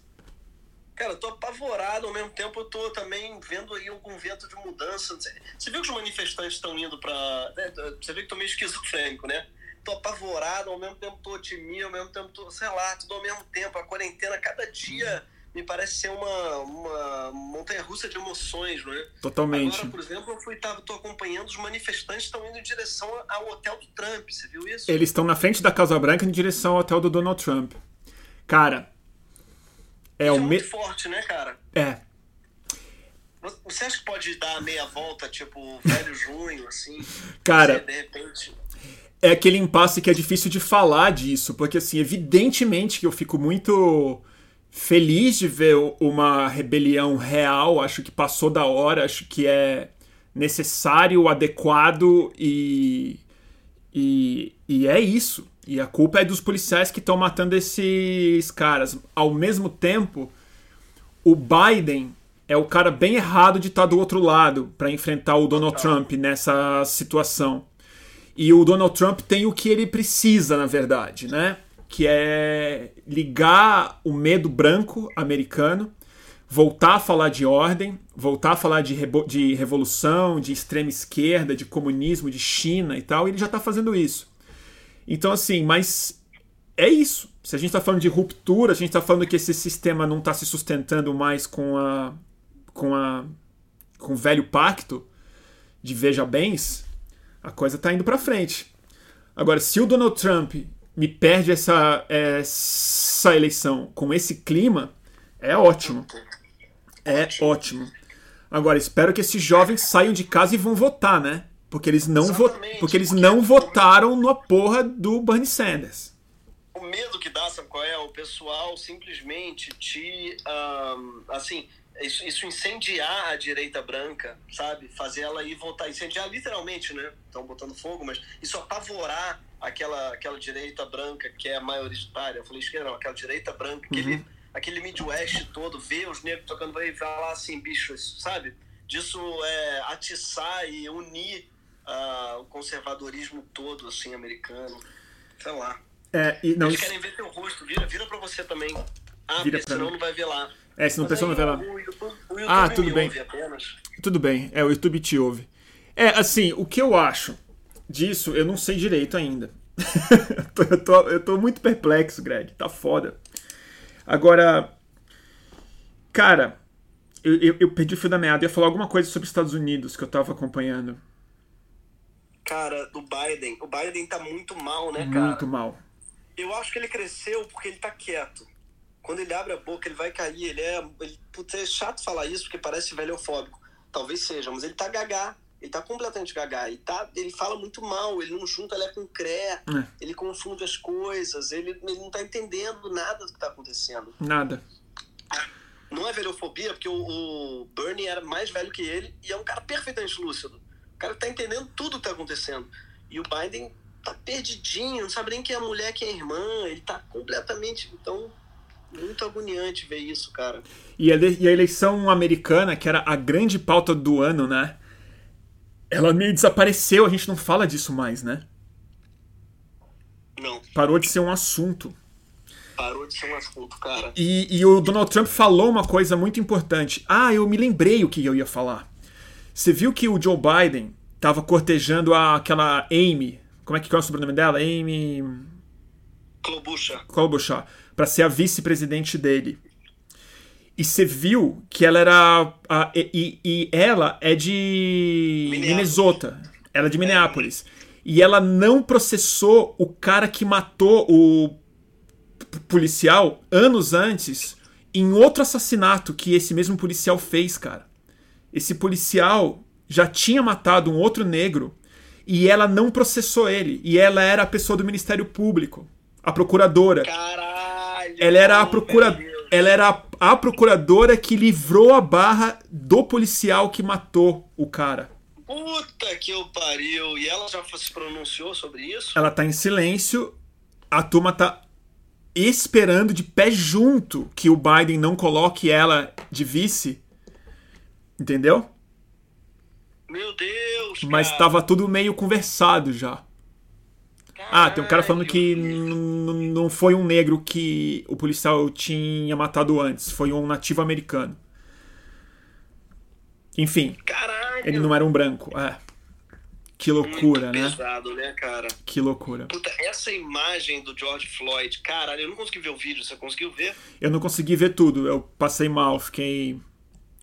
Cara, eu tô apavorado, ao mesmo tempo eu tô também vendo aí algum vento de mudança. Você viu que os manifestantes estão indo pra. né, Você viu que eu tô meio esquizofrênico, né? Tô apavorado, ao mesmo tempo tô otimista, ao mesmo tempo tô, sei lá, tudo ao mesmo tempo. A quarentena, cada dia me parece ser uma, uma montanha russa de emoções, não é? Totalmente. Agora, por exemplo, eu fui, tava, tô acompanhando os manifestantes estão indo em direção ao hotel do Trump, você viu isso? Eles estão na frente da Casa Branca em direção ao hotel do Donald Trump. Cara, é Isso o é me... muito forte, né, cara? É. Você acha que pode dar meia volta, tipo, velho junho, assim? Cara, Você, de repente. é aquele impasse que é difícil de falar disso, porque assim, evidentemente que eu fico muito feliz de ver uma rebelião real, acho que passou da hora, acho que é necessário, adequado e e, e é isso. E a culpa é dos policiais que estão matando esses caras. Ao mesmo tempo, o Biden é o cara bem errado de estar do outro lado para enfrentar o Donald Trump nessa situação. E o Donald Trump tem o que ele precisa, na verdade, né? Que é ligar o medo branco americano, voltar a falar de ordem, voltar a falar de, de revolução, de extrema esquerda, de comunismo, de China e tal. E ele já tá fazendo isso. Então, assim, mas é isso. Se a gente está falando de ruptura, a gente está falando que esse sistema não está se sustentando mais com a com a com o velho pacto de veja bens, a coisa está indo para frente. Agora, se o Donald Trump me perde essa essa eleição com esse clima, é ótimo. É ótimo. Agora, espero que esses jovens saiam de casa e vão votar, né? Porque eles não, vo porque eles porque- não votaram na porra do Bernie Sanders. O medo que dá, sabe qual é? O pessoal simplesmente te. ahn, assim, isso, isso incendiar a direita branca, sabe? Fazer ela ir votar. Incendiar literalmente, né? Estão botando fogo, mas isso apavorar aquela, aquela direita branca que é a maioritária. Eu falei esquerda, não, aquela direita branca, aquele, aquele Midwest todo, ver os negros tocando, vai falar assim, bicho, isso, sabe? Disso é atiçar e unir ah, o conservadorismo todo, assim, americano. Sei lá. É, e não, Eles querem ver teu rosto, vira, vira pra você também. Ah, Vira porque senão mim. não vai ver lá. É, se não vê lá. O YouTube, o YouTube Ah, tudo bem. Tudo bem, é, o YouTube te ouve. É, assim, o que eu acho disso, eu não sei direito ainda. eu, tô, eu tô- eu tô muito perplexo, Greg. Tá foda. Agora, cara, eu, eu, eu perdi o fio da meada. Eu ia falar alguma coisa sobre os Estados Unidos que eu tava acompanhando. Cara, do Biden. O Biden tá muito mal, né, cara? Muito mal. Eu acho que ele cresceu porque ele tá quieto. Quando ele abre a boca, ele vai cair. Ele é. Ele, putz, é chato falar isso porque parece velhofóbico. Talvez seja, mas ele tá gagá. Ele tá completamente gagá. Ele, tá, ele fala muito mal, ele não junta Lé com Cré, É. ele confunde as coisas, ele, ele não tá entendendo nada do que tá acontecendo. Nada. Não é velhofobia, porque o, o Bernie era mais velho que ele e é um cara perfeitamente lúcido. O cara tá entendendo tudo que tá acontecendo. E o Biden tá perdidinho, não sabe nem quem é a mulher, quem é a irmã. Ele tá completamente. Então, muito agoniante ver isso, cara. E a, e a eleição americana, que era a grande pauta do ano, né? Ela meio desapareceu, a gente não fala disso mais, né? Não. Parou de ser um assunto. Parou de ser um assunto, cara. E, e o Donald Trump falou uma coisa muito importante. Ah, eu me lembrei o que eu ia falar. Você viu que o Joe Biden tava cortejando a, aquela Amy. Como é que é o sobrenome dela? Amy. Klobuchar. Pra ser a vice-presidente dele. E você viu que ela era. A, e, e, ela é de Minnesota. Ela é de Minneapolis. É. E ela não processou o cara que matou o policial anos antes em outro assassinato que esse mesmo policial fez, cara. Esse policial já tinha matado um outro negro e ela não processou ele. E ela era a pessoa do Ministério Público, a procuradora. Caralho! Ela era a procuradora ela era a, a, procuradora que livrou a barra do policial que matou o cara. Puta que eu pariu! E ela já se pronunciou sobre isso? Ela tá em silêncio. A turma tá esperando de pé junto que o Biden não coloque ela de vice. Entendeu? Meu Deus! Mas cara. tava tudo meio conversado já. Ah, tem um cara falando que não foi um negro que o policial tinha matado antes, foi um nativo americano. Enfim. Caralho. Ele não era um branco. É. Que loucura, Muito né? pesado, né, cara? Que loucura. Puta, essa imagem do George Floyd, caralho, eu não consegui ver o vídeo, você conseguiu ver? Eu não consegui ver tudo, eu passei mal, fiquei.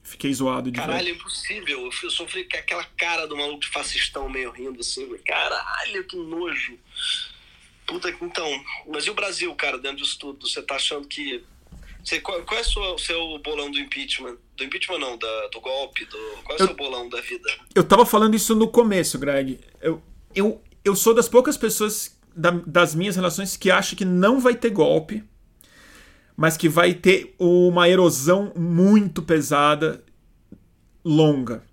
Fiquei zoado de Caralho, ver. é impossível. Eu sofri com aquela cara do maluco de fascistão meio rindo assim. Caralho, que nojo. Puta que então. Mas e o Brasil, cara, dentro disso tudo? Você tá achando que. Você, qual, qual é o seu, seu bolão do impeachment? Do impeachment não, da, do golpe? Do, qual é o Eu- seu bolão da vida? Eu tava falando isso no começo, Greg. Eu, eu, eu sou das poucas pessoas da- das minhas relações que acha que não vai ter golpe, mas que vai ter uma erosão muito pesada, longa.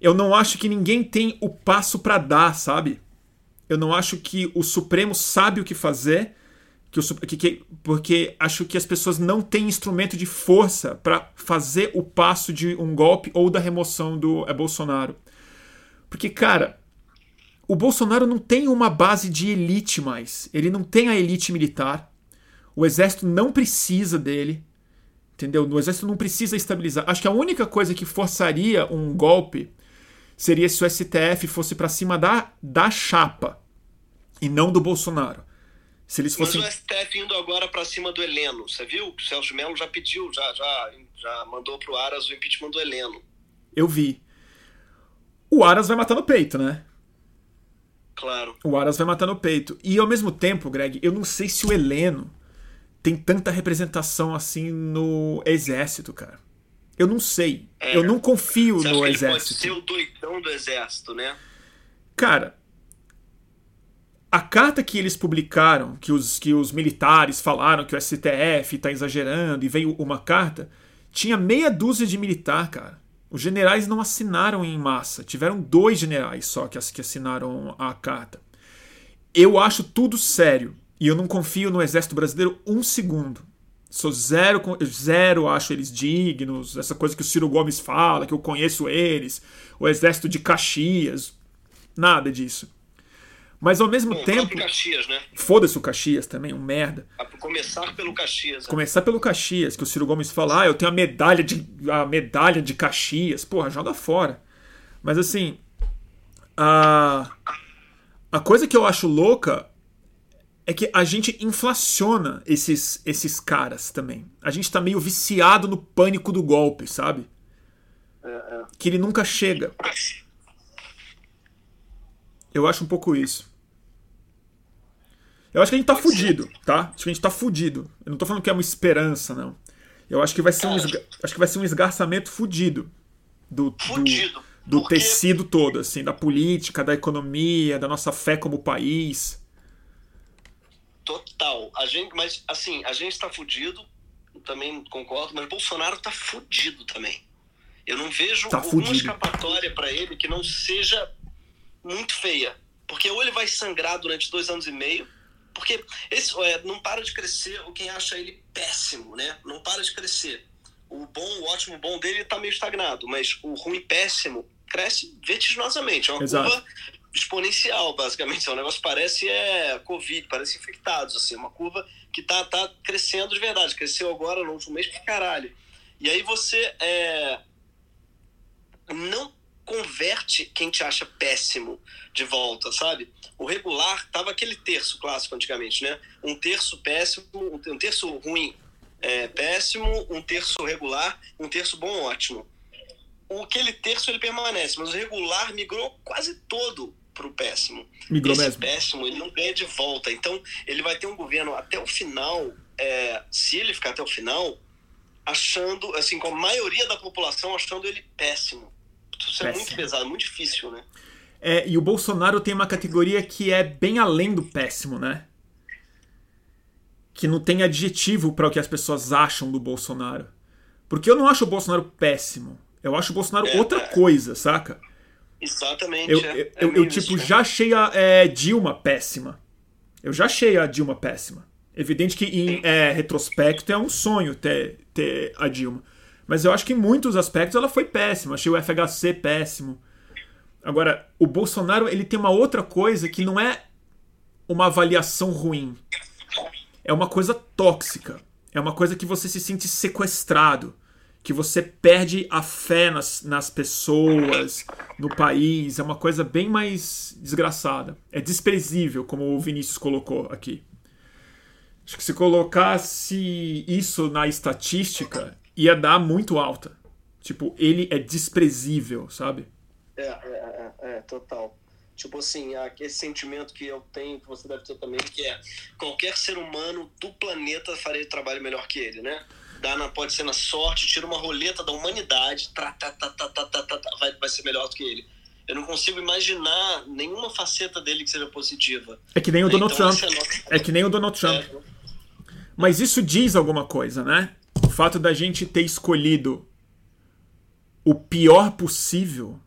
Eu não acho que ninguém tem o passo pra dar, sabe? Eu não acho que o Supremo sabe o que fazer, que o, que- que- porque acho que as pessoas não têm instrumento de força pra fazer o passo de um golpe ou da remoção do é, Bolsonaro. Porque, cara, o Bolsonaro não tem uma base de elite mais. Ele não tem a elite militar. O exército não precisa dele. Entendeu? O exército não precisa estabilizar. Acho que a única coisa que forçaria um golpe seria se o STF fosse pra cima da, da chapa e não do Bolsonaro. Se eles Mas fossem. o STF indo agora pra cima do Heleno, você viu? O Celso de Mello já pediu, já, já, já mandou pro Aras o impeachment do Heleno. Eu vi. O Aras vai matar no peito, né? Claro. O Aras vai matar no peito. E ao mesmo tempo, Greg, eu não sei se o Heleno tem tanta representação assim no exército, cara. Eu não sei. É. Eu não confio Você acha no que ele pode exército. ser o doidão do exército, né? Cara, a carta que eles publicaram, que os, que os militares falaram que o STF tá exagerando e veio uma carta, tinha meia dúzia de militar, cara. Os generais não assinaram em massa. Tiveram dois generais só que assinaram a carta. Eu acho tudo sério. E eu não confio no exército brasileiro um segundo. Sou zero, zero acho eles dignos. Essa coisa que o Ciro Gomes fala, que eu conheço eles. O exército de Caxias. Nada disso. Mas ao mesmo Bom, tempo, Caxias, né? foda-se o Caxias também, um merda. A começar pelo Caxias. né? Começar pelo Caxias, que o Ciro Gomes fala, ah, eu tenho a medalha de a medalha de Caxias. Porra, joga fora. Mas assim, a a coisa que eu acho louca é que a gente inflaciona esses esses caras também. A gente tá meio viciado no pânico do golpe, sabe? É, é. Que ele nunca chega. Eu acho um pouco isso. Eu acho que a gente tá Pode ser. fudido, tá? Acho que a gente tá fudido. Eu não tô falando que é uma esperança, não. Eu acho que vai ser um, Cara. esga- acho que vai ser um esgarçamento fudido do, do, Fudido. do Porque- tecido todo, assim, da política, da economia, da nossa fé como país. Total. A gente, mas assim, a gente tá fudido, também concordo, mas Bolsonaro tá fudido também. Eu não vejo Tá alguma fudido. escapatória pra ele que não seja muito feia. Porque ou ele vai sangrar durante dois anos e meio, porque esse é, não para de crescer o quem acha ele péssimo, né? Não para de crescer. O bom, o ótimo bom dele está meio estagnado, mas o ruim péssimo cresce vertiginosamente. É uma Exato. curva exponencial, basicamente. É negócio parece é Covid, parece infectados, assim, uma curva que tá, tá crescendo de verdade. Cresceu agora no último mês pra caralho. E aí você é, não converte quem te acha péssimo de volta, sabe? O regular tava aquele terço clássico antigamente, né? Um terço péssimo, um terço ruim é, péssimo, um terço regular, um terço bom ótimo. O aquele terço ele permanece, mas o regular migrou quase todo pro péssimo. Migrou Esse mesmo. péssimo ele não ganha de volta. Então ele vai ter um governo até o final, é, se ele ficar até o final, achando, assim, com a maioria da população achando ele péssimo. Isso péssimo. é muito pesado, muito difícil, né? É, e o Bolsonaro tem uma categoria que é bem além do péssimo, né? Que não tem adjetivo para o que as pessoas acham do Bolsonaro. Porque eu não acho o Bolsonaro péssimo. Eu acho o Bolsonaro é, outra é. coisa, saca? Exatamente. Eu, é, eu, eu, tipo, já achei a é, Dilma péssima. Eu já achei a Dilma péssima. Evidente que em é, retrospecto é um sonho ter, ter a Dilma. Mas eu acho que em muitos aspectos ela foi péssima. Achei o FHC péssimo. Agora, o Bolsonaro ele tem uma outra coisa que não é uma avaliação ruim. É uma coisa tóxica. É uma coisa que você se sente sequestrado que você perde a fé nas, nas pessoas, no país. É uma coisa bem mais desgraçada. É desprezível, como o Vinícius colocou aqui. Acho que se colocasse isso na estatística, ia dar muito alta. Tipo, ele é desprezível, sabe? É, é, é, é total. Tipo assim, esse sentimento que eu tenho, que você deve ter também, que é qualquer ser humano do planeta faria o trabalho melhor que ele, né? Dá na, pode ser na sorte, tira uma roleta da humanidade, tá, tá, tá, tá, tá, tá, tá, vai, vai ser melhor do que ele. Eu não consigo imaginar nenhuma faceta dele que seja positiva. É que nem o Donald então, Trump. É, é, que nem o Donald Trump. É. Mas isso diz alguma coisa, né? O fato da gente ter escolhido o pior possível,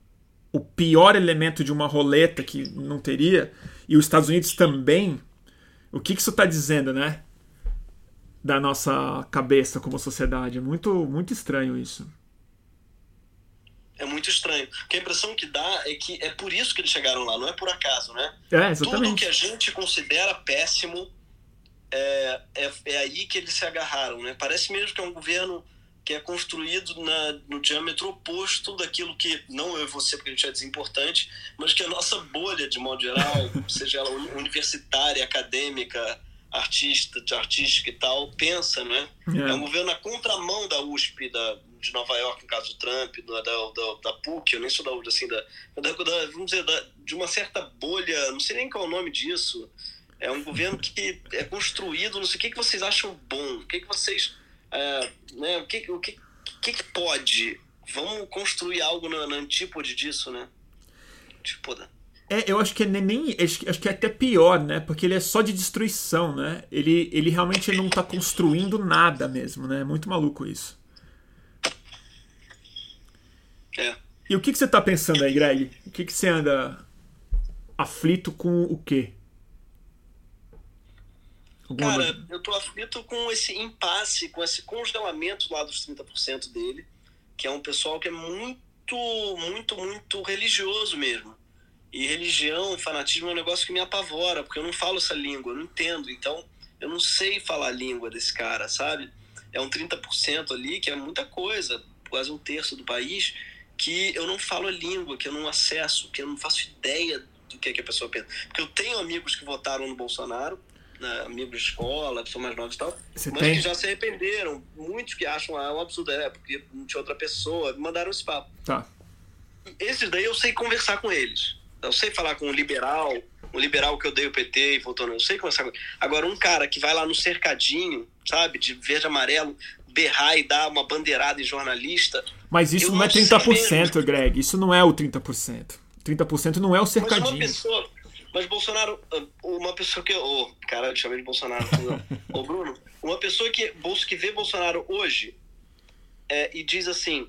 o pior elemento de uma roleta que não teria, e os Estados Unidos também. O que, que isso está dizendo, né? Da nossa cabeça como sociedade. É muito, muito estranho isso. É muito estranho. Porque a impressão que dá é que é por isso que eles chegaram lá, não é por acaso, né? É, exatamente. Tudo que a gente considera péssimo é, é, é aí que eles se agarraram, né? Parece mesmo que é um governo que é construído na, no diâmetro oposto daquilo que, não eu e você, porque a gente é desimportante, mas que a nossa bolha, de modo geral, seja ela universitária, acadêmica, artista, de artística e tal, pensa, né? É. é um governo na contramão da USP, da, de Nova York, no caso do Trump, da, da, da PUC, eu nem sou da USP, assim, da, da, da vamos dizer, da, de uma certa bolha, não sei nem qual é o nome disso. É um governo que é construído, não sei o que, que vocês acham bom, o que, que vocês. É, né, o que, o que, que, que pode? Vamos construir algo na, na antípode disso, né? Tipo, é, eu acho que é nem. Acho, que é até pior, né? Porque ele é só de destruição, né? Ele, ele realmente não tá construindo nada mesmo, né? É muito maluco isso. É. E o que, que você tá pensando aí, Greg? O que, que você anda aflito com o quê? Alguma Cara, coisa? eu tô aflito com esse impasse, com esse congelamento lá dos 30% dele, que é um pessoal que é muito, muito, muito religioso mesmo. E religião, fanatismo é um negócio que me apavora, porque eu não falo essa língua, eu não entendo. Então, eu não sei falar a língua desse cara, sabe? É um 30% ali, que é muita coisa, quase um terço do país, que eu não falo a língua, que eu não acesso, que eu não faço ideia do que, é que a pessoa pensa. Porque eu tenho amigos que votaram no Bolsonaro, né, amigos de escola, pessoas mais novas e tal, Você mas tem? que já se arrependeram. Muitos que acham ah, é um absurdo, é, porque não tinha outra pessoa, mandaram esse papo. Tá. Esses daí eu sei conversar com eles. Eu sei falar com um liberal, um liberal que odeia o PT e votou no. Eu sei conversar com Agora, um cara que vai lá no cercadinho, sabe, de verde amarelo, berrar e dar uma bandeirada em jornalista. Mas isso não, é 30%, Greg. Isso não é o 30%. 30% não é o cercadinho. Mas uma pessoa. Mas Bolsonaro, uma pessoa que. Oh, cara, chamei de Bolsonaro. Ô, Bruno, uma pessoa que, que vê Bolsonaro hoje é, e diz assim: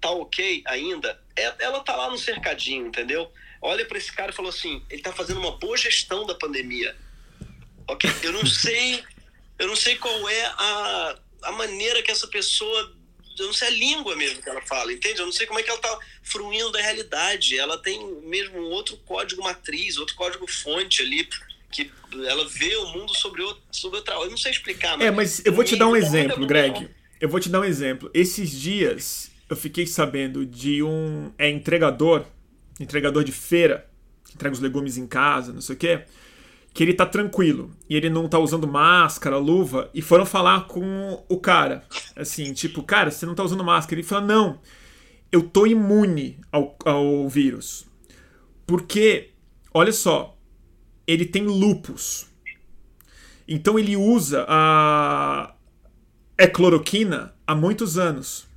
tá ok ainda, é, ela tá lá no cercadinho, entendeu? olha para esse cara e falou assim: ele tá fazendo uma boa gestão da pandemia. Ok? Eu não sei, eu não sei qual é a, a maneira que essa pessoa. Eu não sei a língua mesmo que ela fala, entende? Eu não sei como é que ela tá fruindo da realidade. Ela tem mesmo outro código matriz, outro código fonte ali que ela vê o mundo sobre outro, sobre outra. Eu não sei explicar. Mas é, mas eu vou te dar um exemplo, Greg. Eu vou te dar um exemplo. Esses dias eu fiquei sabendo de um é entregador, entregador de feira, que entrega os legumes em casa, não sei o quê, que ele tá tranquilo e ele não tá usando máscara, luva e foram falar com o cara, assim, tipo, cara, você não tá usando máscara. Ele falou: "Não, eu tô imune ao, ao vírus". Porque olha só, ele tem lupus. Então ele usa a é cloroquina há muitos anos.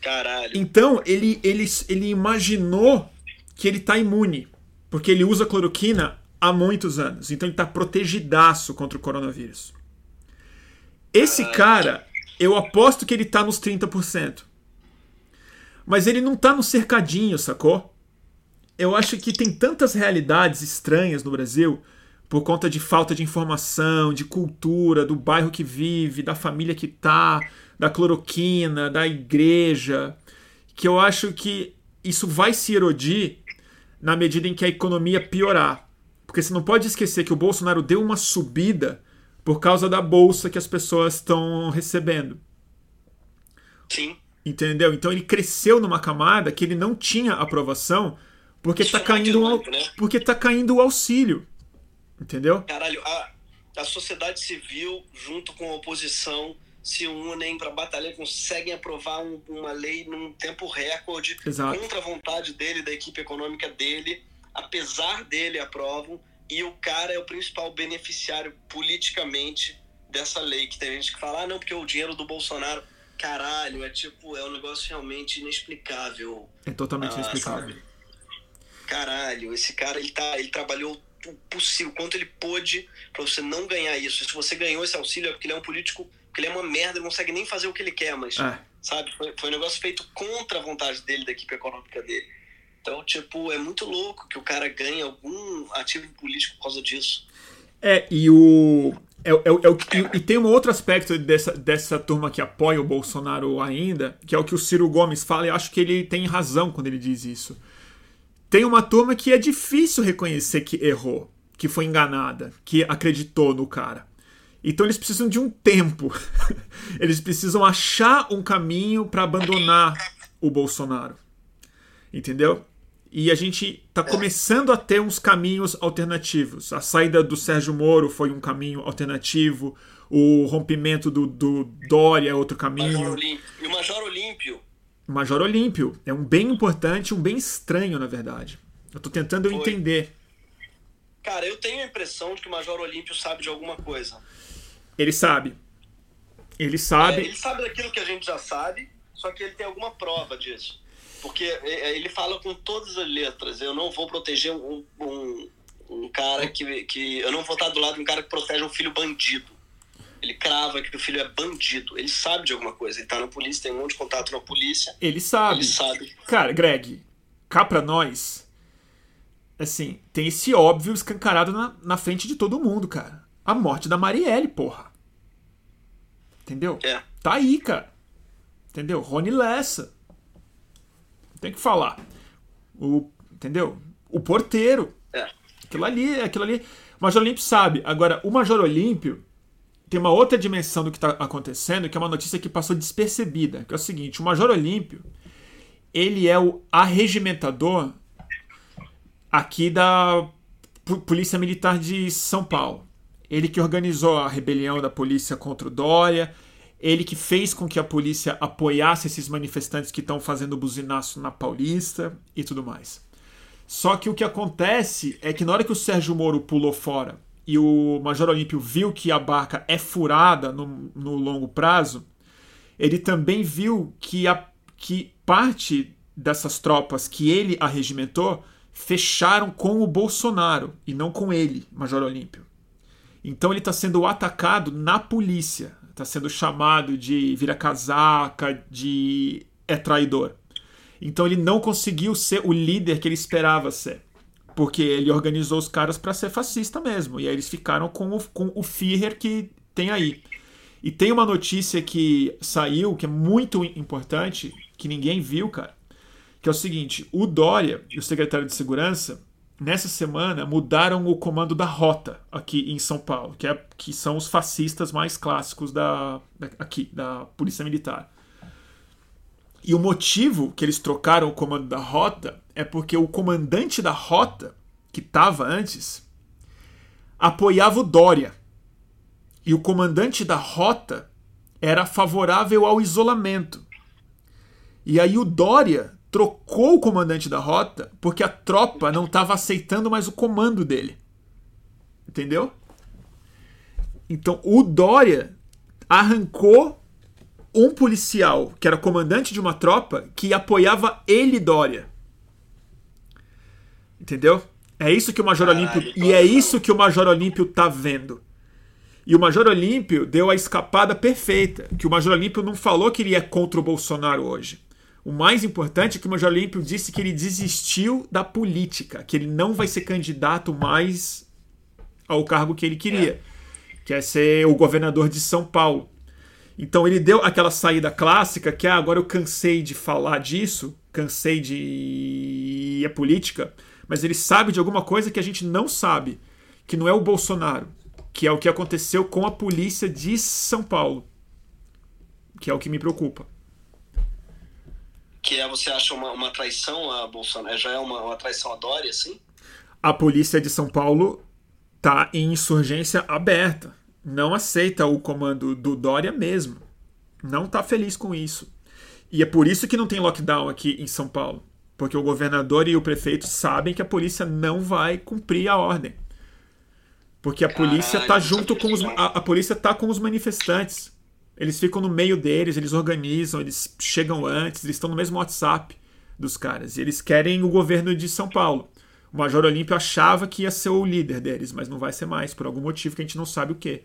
Caralho. Então ele, ele, ele imaginou que ele tá imune, porque ele usa cloroquina há muitos anos. Então ele tá protegidaço contra o coronavírus. Esse Caralho. cara, eu aposto que ele tá nos 30%. Mas ele não tá no cercadinho, sacou? eu acho que tem tantas realidades estranhas no Brasil por conta de falta de informação, de cultura, do bairro que vive, da família que tá, da cloroquina, da igreja, que eu acho que isso vai se erodir na medida em que a economia piorar. Porque você não pode esquecer que o Bolsonaro deu uma subida por causa da bolsa que as pessoas estão recebendo. Sim. Entendeu? Então ele cresceu numa camada que ele não tinha aprovação porque tá caindo né? porque tá caindo o auxílio. Entendeu? Caralho, a, a sociedade civil junto com a oposição se unem para batalhar, conseguem aprovar um, uma lei num tempo recorde Exato. contra a vontade dele, da equipe econômica dele, apesar dele aprovam e o cara é o principal beneficiário politicamente dessa lei que tem gente que fala, ah, não, porque o dinheiro do Bolsonaro, caralho, é tipo, é um negócio realmente inexplicável. É totalmente ah, inexplicável. Sabe? caralho, esse cara ele, tá, ele trabalhou o possível, quanto ele pôde para você não ganhar isso. Se você ganhou esse auxílio é porque ele é um político, porque ele é uma merda, ele não consegue nem fazer o que ele quer, mas, é. sabe, foi, foi um negócio feito contra a vontade dele, da equipe econômica dele. Então, tipo, é muito louco que o cara ganhe algum ativo político por causa disso. É, e o. É, é, é, e, e, tem um outro aspecto dessa, dessa turma que apoia o Bolsonaro ainda, que é o que o Ciro Gomes fala, e acho que ele tem razão quando ele diz isso tem uma turma que é difícil reconhecer que errou, que foi enganada, que acreditou no cara. Então eles precisam de um tempo. eles precisam achar um caminho para abandonar o Bolsonaro. Entendeu? E a gente está começando a ter uns caminhos alternativos. A saída do Sérgio Moro foi um caminho alternativo. O rompimento do, do Dória é outro caminho. E o Major Olímpio Major Olímpio. É um bem importante, um bem estranho, na verdade. Eu tô tentando Foi. entender. Cara, eu tenho a impressão de que o Major Olímpio sabe de alguma coisa. Ele sabe. Ele sabe. É, ele sabe daquilo que a gente já sabe, só que ele tem alguma prova disso. Porque é, é, ele fala com todas as letras. Eu não vou proteger um, um, um cara que, que. Eu não vou estar do lado de um cara que protege um filho bandido. Ele crava que o filho é bandido. Ele sabe de alguma coisa. Ele tá na polícia, tem um monte de contato na polícia. Ele sabe. Ele sabe. Cara, Greg, cá pra nós, assim, tem esse óbvio escancarado na, na frente de todo mundo, cara. A morte da Marielle, porra. Entendeu? É. Tá aí, cara. Entendeu? Rony Lessa. Tem que falar. O, entendeu? O porteiro. É. Aquilo ali, aquilo ali. O Major Olímpio sabe. Agora, o Major Olímpio tem uma outra dimensão do que está acontecendo, que é uma notícia que passou despercebida, que é o seguinte: o Major Olímpio ele é o arregimentador aqui da Polícia Militar de São Paulo. Ele que organizou a rebelião da polícia contra o Dória, ele que fez com que a polícia apoiasse esses manifestantes que estão fazendo buzinaço na Paulista e tudo mais. Só que o que acontece é que na hora que o Sérgio Moro pulou fora e o Major Olímpio viu que a barca é furada no, no longo prazo, ele também viu que, a, que parte dessas tropas que ele arregimentou fecharam com o Bolsonaro e não com ele, Major Olímpio. Então ele está sendo atacado na polícia, está sendo chamado de vira-casaca, de é traidor. Então ele não conseguiu ser o líder que ele esperava ser. Porque ele organizou os caras para ser fascista mesmo. E aí eles ficaram com o, com o Führer que tem aí. E tem uma notícia que saiu, que é muito importante, que ninguém viu, cara. Que é o seguinte: o Dória o secretário de Segurança, nessa semana, mudaram o comando da rota aqui em São Paulo, que, é, que são os fascistas mais clássicos da, da aqui, da Polícia Militar. E o motivo que eles trocaram o comando da rota é porque o comandante da rota, que estava antes, apoiava o Dória. E o comandante da rota era favorável ao isolamento. E aí o Dória trocou o comandante da rota porque a tropa não estava aceitando mais o comando dele. Entendeu? Então o Dória arrancou um policial que era comandante de uma tropa que apoiava ele, Dória. Entendeu? É isso que o Major Caralho, Olímpio. E é isso que o Major Olímpio tá vendo. E o Major Olímpio deu a escapada perfeita. Que o Major Olímpio não falou que ele é contra o Bolsonaro hoje. O mais importante é que o Major Olímpio disse que ele desistiu da política, que ele não vai ser candidato mais ao cargo que ele queria, é. que é ser o governador de São Paulo. Então ele deu aquela saída clássica que ah, agora eu cansei de falar disso, cansei de a política, mas ele sabe de alguma coisa que a gente não sabe, que não é o Bolsonaro, que é o que aconteceu com a polícia de São Paulo, que é o que me preocupa. Que é, você acha uma, uma traição a Bolsonaro? Já é uma, uma traição a Dória, assim? A polícia de São Paulo tá em insurgência aberta não aceita o comando do Dória mesmo. Não está feliz com isso. E é por isso que não tem lockdown aqui em São Paulo. Porque o governador e o prefeito sabem que a polícia não vai cumprir a ordem. Porque a Caralho, polícia tá junto com os. A, a polícia tá com os manifestantes. Eles ficam no meio deles, eles organizam, eles chegam antes, eles estão no mesmo WhatsApp dos caras. E eles querem o governo de São Paulo. O Major Olímpio achava que ia ser o líder deles, mas não vai ser mais, por algum motivo que a gente não sabe o que.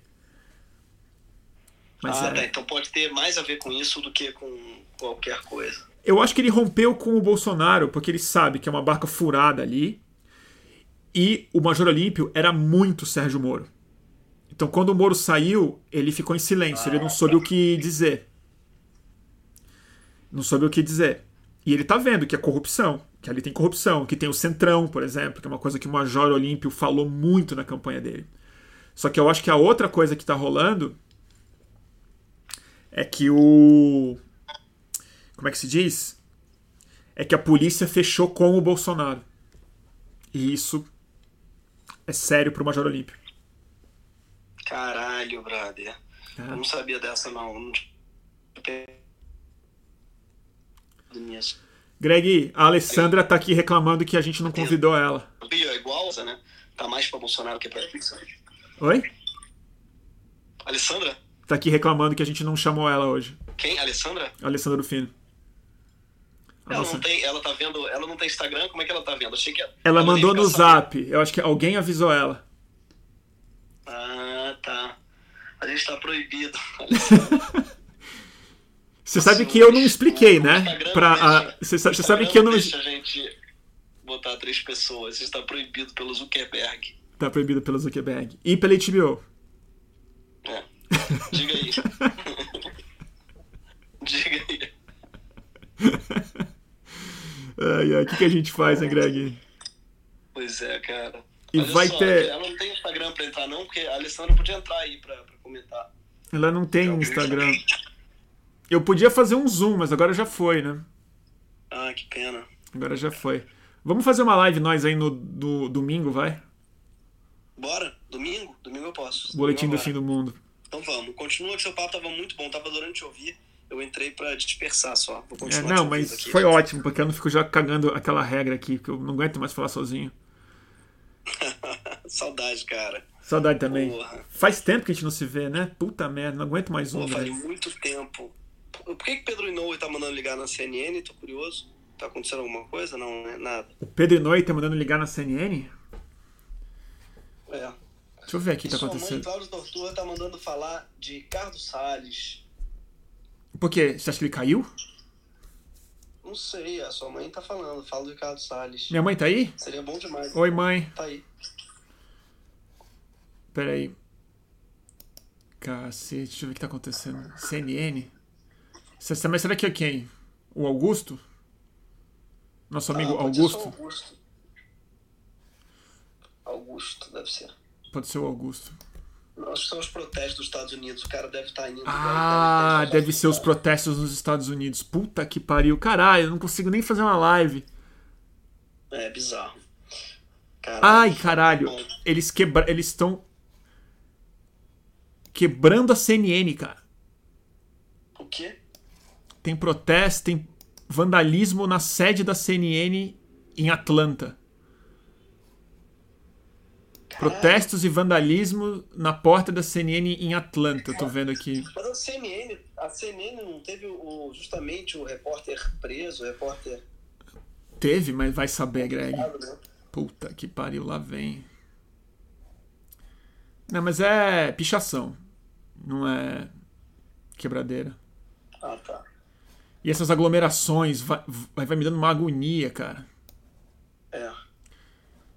Mas ah, é... tá. Então pode ter mais a ver com isso do que com qualquer coisa. Eu acho que ele rompeu com o Bolsonaro, porque ele sabe que é uma barca furada ali. E o Major Olímpio era muito Sérgio Moro. Então, quando o Moro saiu, ele ficou em silêncio, ah, ele não soube o que dizer. Não soube o que dizer. E ele tá vendo que é corrupção que ali tem corrupção, que tem o Centrão, por exemplo, que é uma coisa que o Major Olímpio falou muito na campanha dele. Só que eu acho que a outra coisa que está rolando é que o. Como é que se diz? É que a polícia fechou com o Bolsonaro. E isso é sério pro Major Olímpio. Caralho, brother. Eu não sabia dessa, não. Greg, a Alessandra tá aqui reclamando que a gente não convidou ela. É igual, né? Tá mais pra Bolsonaro que pra Oi? Alessandra? Tá aqui reclamando que a gente não chamou ela hoje. Quem? Alessandra? Alessandra Rufino. Ela não, tem, ela tá vendo. Ela não tem Instagram? Como é que ela tá vendo? Achei que. Ela, ela mandou no zap. Eu acho que alguém avisou ela. Ah, tá. A gente tá proibido. Você sabe que eu não expliquei, né? Pra, você, você sabe que eu não. Deixa a gente botar três pessoas. Isso está proibido pelo Zuckerberg. Está proibido pelo Zuckerberg. E pela HBO. É. Diga aí. Diga aí. Ai, ai, o que, que a gente faz, hein, Greg? Pois é, cara. E Olha vai só, ter. Ela não tem Instagram pra entrar, não, porque a Alessandra podia entrar aí pra, pra comentar. Ela não tem Instagram. Eu podia fazer um zoom, mas agora já foi, né? Ah, que pena. Agora já foi. Vamos fazer uma live nós aí no, no domingo, vai? Bora, domingo? Domingo eu posso. Boletim do fim do mundo. Então vamos. Continua que seu papo tava muito bom, tava adorando te ouvir. Eu entrei pra dispersar só. Vou continuar é, não, mas aqui, foi ótimo, porque eu não fico já cagando aquela regra aqui, que eu não aguento mais falar sozinho. Saudade, cara. Saudade também. Porra. Faz tempo que a gente não se vê, né? Puta merda, não aguento mais um. Faz muito tempo. Por que, que Pedro Inoue tá mandando ligar na CNN? Tô curioso. Tá acontecendo alguma coisa? Não, né? Nada. O Pedro Inoue tá mandando ligar na CNN? É. Deixa eu ver aqui o que tá acontecendo. Mãe, Cláudio Tortura tá mandando falar de Carlos Salles. Por quê? Você acha que ele caiu? Não, sei, a sua mãe tá falando. Fala do Ricardo Salles. Minha mãe tá aí? Seria bom demais. Oi, mãe. Tá aí. Pera aí. Cacete, deixa eu ver o que tá acontecendo. CNN? Você- Mas será que é quem? O Augusto? Nosso amigo Ah, pode ser só Augusto? Augusto. Augusto, deve ser. Pode ser o Augusto. Acho que são os protestos dos Estados Unidos. O cara deve estar indo. Ah, deve, deve ser os protestos nos Estados Unidos. Puta que pariu. Caralho, eu não consigo nem fazer uma live. É bizarro. Caralho. Ai, caralho. Eles quebra... Eles estão quebrando a CNN, cara. O quê? Tem protesto, tem vandalismo na sede da CNN em Atlanta. Protestos e vandalismo na porta da CNN em Atlanta. Eu tô vendo aqui. Mas a CNN, a CNN não teve o, justamente o repórter preso, o repórter. Teve, mas vai saber, Greg. né? Puta que pariu, lá vem. Não, mas é pichação. Não é quebradeira. Ah, tá. E essas aglomerações vai, vai, vai me dando uma agonia, cara. É.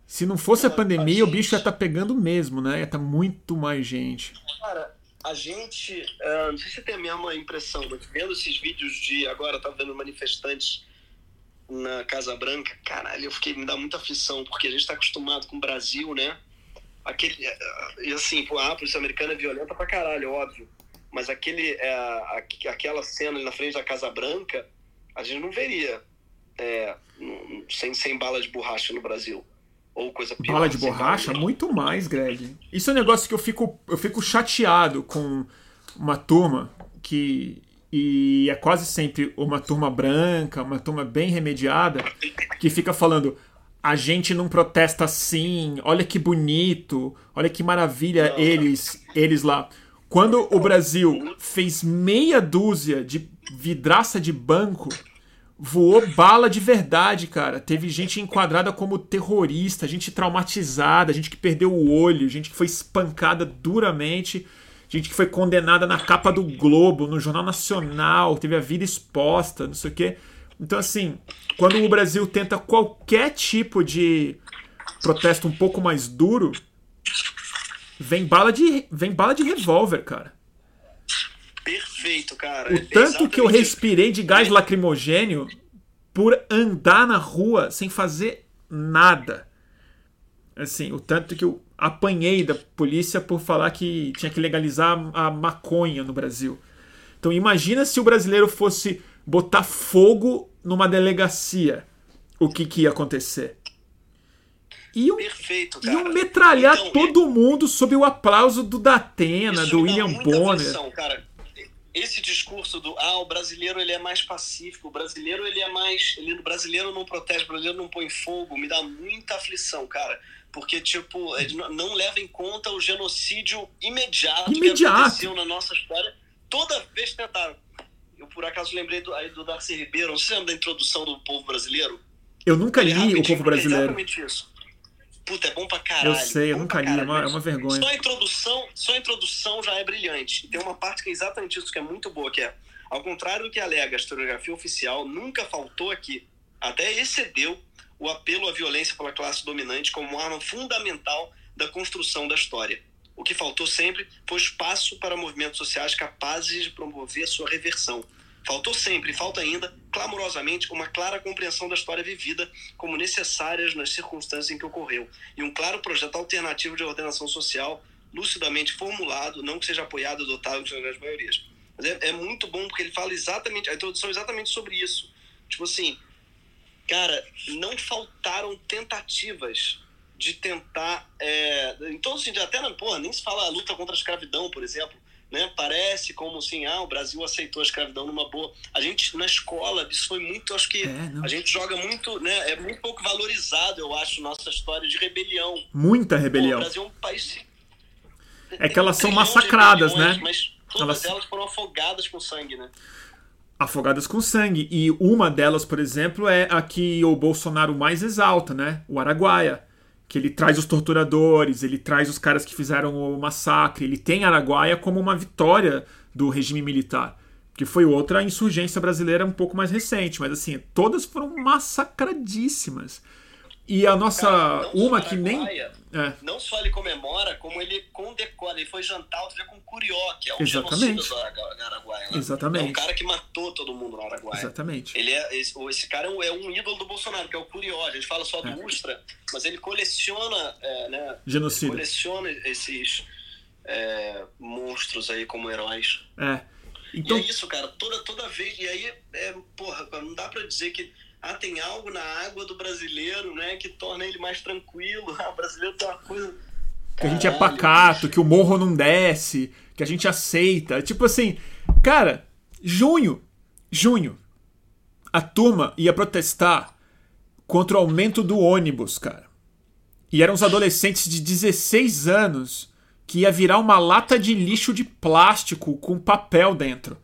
Se não fosse a pandemia, a o bicho ia gente- estar pegando mesmo, né? Ia estar muito mais gente. Cara, a gente. ah, não sei se você tem a mesma impressão, mas vendo esses vídeos de. Agora tá vendo manifestantes na Casa Branca, caralho, eu fiquei. Me dá muita aflição, porque a gente tá acostumado com o Brasil, né? Aquele. ah, E assim, pô, a polícia americana é violenta pra caralho, óbvio. Mas aquele, é, aqu- aquela cena ali na frente da Casa Branca, a gente não veria é, sem, sem bala de borracha no Brasil. Ou coisa pior. Bala de sem borracha? bala Muito mais, Greg. Isso é um negócio que eu fico, eu fico chateado com uma turma que. E é quase sempre uma turma branca, uma turma bem remediada, que fica falando. A gente não protesta assim, olha que bonito, olha que maravilha Não. eles, eles lá. Quando o Brasil fez meia dúzia de vidraça de banco, voou bala de verdade, cara. Teve gente enquadrada como terrorista, gente traumatizada, gente que perdeu o olho, gente que foi espancada duramente, gente que foi condenada na capa do Globo, no Jornal Nacional, teve a vida exposta, não sei o quê. Então, assim, quando o Brasil tenta qualquer tipo de protesto um pouco mais duro, vem bala de, vem bala de revólver, cara. Perfeito, cara. O É tanto que eu respirei de gás lacrimogênio por andar na rua sem fazer nada. Assim, o tanto que eu apanhei da polícia por falar que tinha que legalizar a maconha no Brasil. Então imagina se o brasileiro fosse botar fogo numa delegacia. O que, que ia acontecer? Iam, Perfeito, cara. iam metralhar Então, todo mundo sob o aplauso do Datena, do William Bonner. aflição, cara. Esse discurso do ah, o brasileiro ele é mais pacífico, o brasileiro ele é mais, ele, o brasileiro não protege, o brasileiro não põe fogo, me dá muita aflição, cara. Porque, tipo, não- leva em conta o genocídio imediato, Imediato. que aconteceu na nossa história. Toda vez que tentaram. Eu, por acaso, lembrei do, aí do Darcy Ribeiro. Se lembra da introdução do povo brasileiro. Eu nunca li o Rapidinho, povo É brasileiro. exatamente isso. Puta, é bom pra caralho. Eu sei, eu bom nunca li, é uma, é uma vergonha. Só a introdução, só a introdução já é brilhante. Tem uma parte que é exatamente isso que é muito boa, que é, ao contrário do que alega a historiografia oficial, nunca faltou aqui, até excedeu o apelo à violência pela classe dominante como arma fundamental da construção da história. O que faltou sempre foi espaço para movimentos sociais capazes de promover sua reversão. Faltou sempre, e falta ainda, clamorosamente, uma clara compreensão da história vivida como necessárias nas circunstâncias em que ocorreu, e um claro projeto alternativo de ordenação social, lucidamente formulado, não que seja apoiado e adotado pelas grandes maiorias. Mas é, é muito bom porque ele fala exatamente, a introdução é exatamente sobre isso. Tipo assim, cara, não faltaram tentativas de tentar. É, em todo sentido, até na porra, nem se fala a luta contra a escravidão, por exemplo. Né? Parece como assim, ah, o Brasil aceitou a escravidão numa boa. A gente, na escola, isso foi muito, acho que É, a gente joga muito, né? É muito pouco valorizado, eu acho, nossa história de rebelião. Muita Pô, rebelião. o Brasil é um país. É que elas são massacradas, né? Mas todas Elas- elas foram afogadas com sangue, né? Afogadas com sangue. E uma delas, por exemplo, é a que o Bolsonaro mais exalta, né? O Araguaia. Que ele traz os torturadores, ele traz os caras que fizeram o massacre. Ele tem Araguaia como uma vitória do regime militar. que foi outra insurgência brasileira um pouco mais recente, mas assim, todas foram massacradíssimas. E a nossa. Cara, uma que nem. É. Não só ele comemora, como ele condecora. Ele foi jantar outro dia com Curió, que é o Exatamente. genocida do Araguaia. Né? Exatamente. É um cara que matou todo mundo no Araguaia. Exatamente. Ele é, esse, esse cara é um, é um, ídolo do Bolsonaro, que é o Curió. A gente fala só do é. Ustra, mas ele coleciona. É, né, Genocida. coleciona esses é, monstros aí como heróis. É. Então... E é isso, cara. Toda, toda vez. E aí, porra, não dá pra dizer que ah, tem algo na água do brasileiro, né, que torna ele mais tranquilo. Ah, o brasileiro tem uma coisa. Que a gente é pacato, que o morro não desce, que a gente aceita. Tipo assim, cara, junho, junho, a turma ia protestar contra o aumento do ônibus, cara. E eram os adolescentes de 16 anos que ia virar uma lata de lixo de plástico com papel dentro.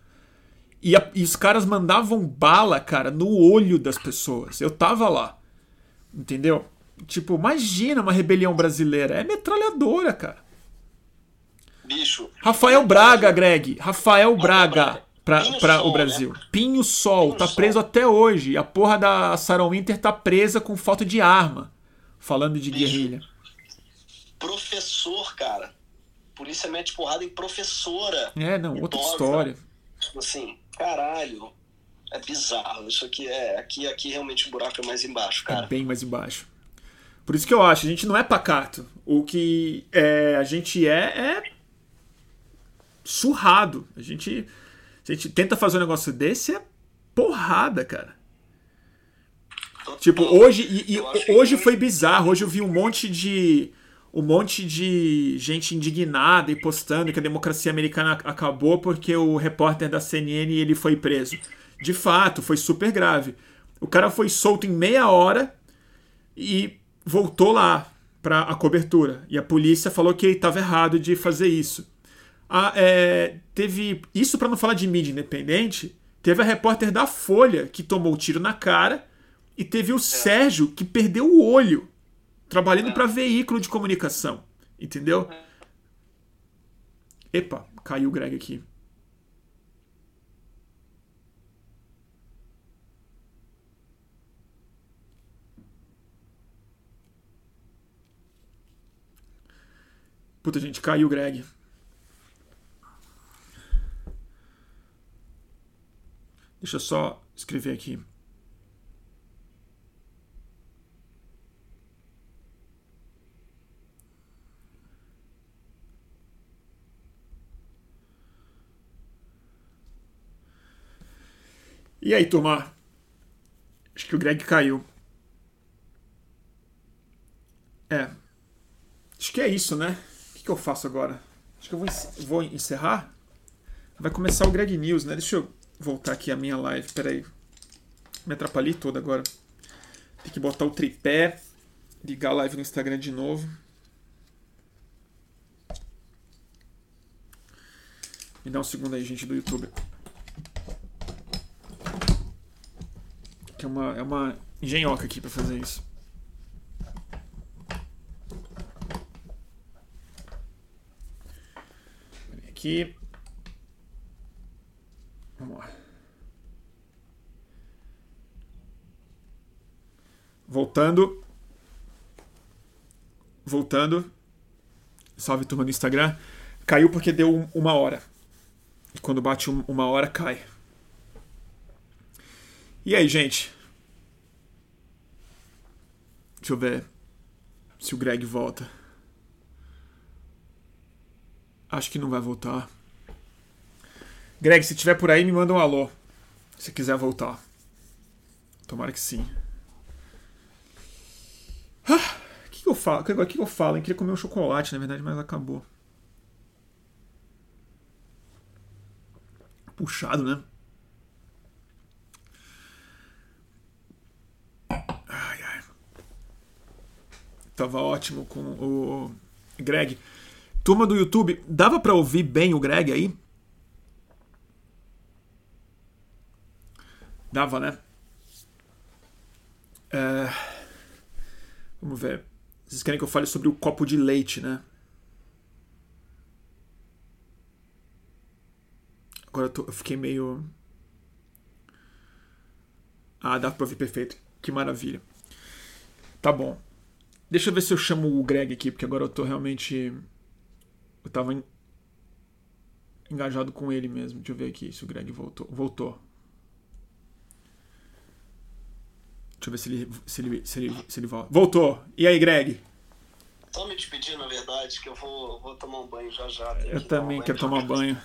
E, a, e, os caras mandavam bala, cara, no olho das pessoas. Eu tava lá. Entendeu? Tipo, imagina uma rebelião brasileira. É metralhadora, cara. Bicho. Rafael Braga, Greg. Rafael Braga Sol, o Brasil. Né? Pinho Sol, Pinho tá Sol. preso até hoje. A porra da Sarah Winter tá presa com falta de arma. Falando de Bicho. guerrilha. Professor, cara. Polícia mete porrada em professora. É, não, outra história. Tipo assim, Caralho. É bizarro. Isso aqui é. Aqui, aqui realmente o buraco é mais embaixo, é cara. É bem mais embaixo. Por isso que eu acho, a gente não é pacato. O que é, a gente é é surrado. A gente, a gente tenta fazer um negócio desse é porrada, cara. Total. Tipo, hoje, e, e hoje foi bizarro. Hoje eu vi um monte de um monte de gente indignada e postando que a democracia americana acabou porque o repórter da CNN ele foi preso. De fato, foi super grave. O cara foi solto em meia hora e voltou lá para a cobertura. E a polícia falou que ele estava errado de fazer isso. Ah, é, teve isso para não falar de mídia independente. Teve a repórter da Folha que tomou o tiro na cara e teve o é. Sérgio que perdeu o olho trabalhando para veículo de comunicação. Entendeu? Epa, caiu o Greg aqui. Puta, gente, caiu o Greg. Deixa eu só escrever aqui. E aí, turma? Acho que o Greg caiu. É. Acho que é isso, né? O que, que eu faço agora? Acho que eu vou, encerrar. Vai começar o Greg News, né? Deixa eu voltar aqui a minha live. Pera aí. Me atrapalhei toda agora. Tem que botar o tripé. Ligar a live no Instagram de novo. Me dá um segundo aí, gente do YouTube. Que é uma, é uma engenhoca aqui para fazer isso. Aqui. Vamos lá. Voltando. Voltando. Salve turma do Instagram. Caiu porque deu uma hora. E quando bate uma hora, cai. E aí, gente? Deixa eu ver se o Greg volta. Acho que não vai voltar. Greg, se tiver por aí, me manda um alô. Se quiser voltar. Tomara que sim. O ah, que, que eu falo? O que, que eu falo? Eu queria comer um chocolate, na verdade, mas acabou. Puxado, né? Tava ótimo com o Greg. Turma do YouTube, dava para ouvir bem o Greg aí? Dava, né? É... Vamos ver. Vocês querem que eu fale sobre o copo de leite, né? Agora eu, tô, eu fiquei meio. Ah, dá pra ouvir perfeito. Que maravilha. Tá bom. Deixa eu ver se eu chamo o Greg aqui, porque agora eu tô realmente. Eu tava engajado com ele mesmo. Deixa eu ver aqui se o Greg voltou. Voltou. Deixa eu ver se ele, se ele, se ele, se ele volta. Voltou! E aí, Greg? Só me despedir, na verdade, que eu vou, vou tomar um banho já já. Eu também quero tomar banho.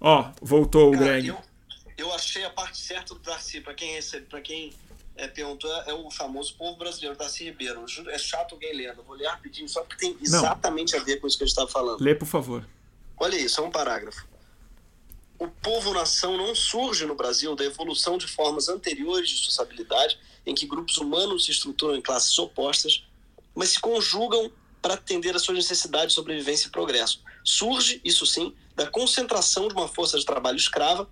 Ó, voltou Cara, o Greg. Eu, eu achei a parte certa do Darcy, pra quem recebe, pra quem é, perguntou, é o famoso povo brasileiro, Darcy Ribeiro. Juro, É chato alguém lendo. Vou ler rapidinho, só porque tem exatamente a ver com isso que a gente estava falando. Lê, por favor. Olha isso, é um parágrafo. O povo-nação não surge no Brasil da evolução de formas anteriores de sociabilidade, em que grupos humanos se estruturam em classes opostas, mas se conjugam para atender às suas necessidades de sobrevivência e progresso. Surge, isso sim, da concentração de uma força de trabalho escrava,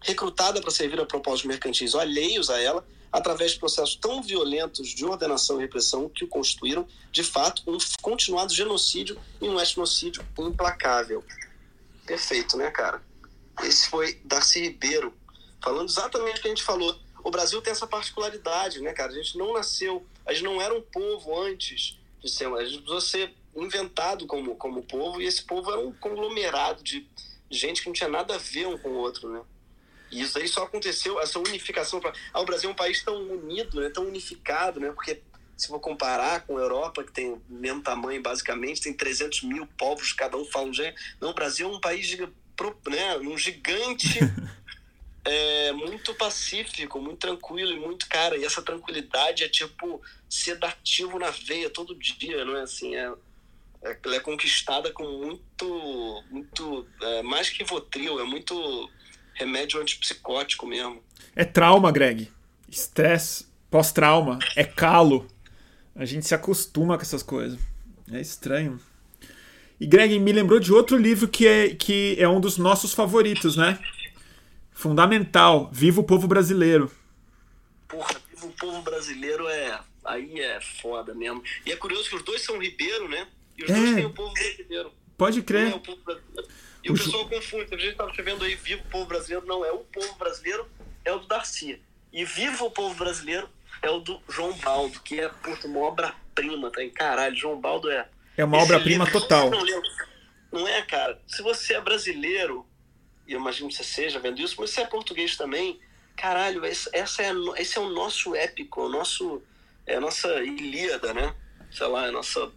recrutada para servir a propósitos mercantis alheios a ela, através de processos tão violentos de ordenação e repressão que o constituíram, de fato, um continuado genocídio e um etnocídio implacável. Perfeito, né, cara? Esse foi Darcy Ribeiro, falando exatamente o que a gente falou. O Brasil tem essa particularidade, né, cara? A gente não nasceu, a gente não era um povo antes de ser, a gente precisou ser inventado como, como povo, e esse povo era um conglomerado de gente que não tinha nada a ver um com o outro, né? E isso aí só aconteceu, essa unificação. Ah, o Brasil é um país tão unido, né, tão unificado, né? Porque se for comparar com a Europa, que tem o mesmo tamanho basicamente, tem 300 mil povos, cada um fala um jeito. Não, o Brasil é um país né, um gigante é, muito pacífico, muito tranquilo e muito cara. E essa tranquilidade é tipo sedativo na veia todo dia, não é assim? É, é, ela é conquistada com muito, muito é, mais que votril, é muito remédio antipsicótico mesmo. É trauma, Greg. Estresse, pós-trauma, é calo. A gente se acostuma com essas coisas. É estranho. E Greg me lembrou de outro livro que é, que é um dos nossos favoritos, né? Fundamental, Viva o Povo Brasileiro. Porra, Viva o Povo Brasileiro é. Aí é foda mesmo. E é curioso que os dois são Ribeiro, né? E os É. dois têm o povo brasileiro. Pode Não é crer. o povo brasileiro. E O pessoal confunde. A gente tava escrevendo aí Viva o Povo Brasileiro. Não, é o povo brasileiro, é o do Darcy. E Viva o Povo Brasileiro é o do João Baldo, que é, puta, uma obra-prima, tá em caralho. João Baldo é. É uma obra-prima total. Não, não é, cara? Se você é brasileiro, e eu imagino que você seja vendo isso, mas você é português também, caralho, esse, essa é, esse é o nosso épico, o nosso, é a nossa Ilíada, né? Sei lá, é nossa.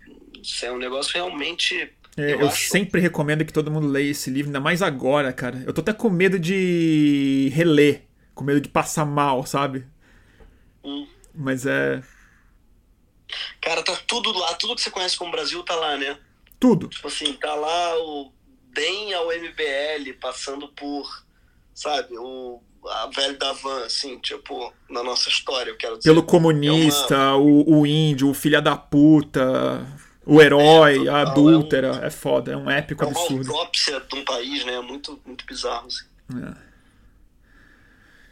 É um negócio realmente. É, eu eu acho- sempre recomendo que todo mundo leia esse livro, ainda mais agora, cara. Eu tô até com medo de reler, com medo de passar mal, sabe? Hum. Mas é Cara, tá tudo lá, tudo que você conhece como Brasil tá lá, né? tudo. Tipo assim, tá lá o DEM ao MBL, passando por, sabe, o a velho da van, assim, tipo, na nossa história, eu quero dizer. Pelo comunista, o, o índio, o filho da puta, o herói, É, a é um- adúltera. É, foda, é um épico É uma absurdo. autópsia de um país, né? Muito, muito bizarro, assim.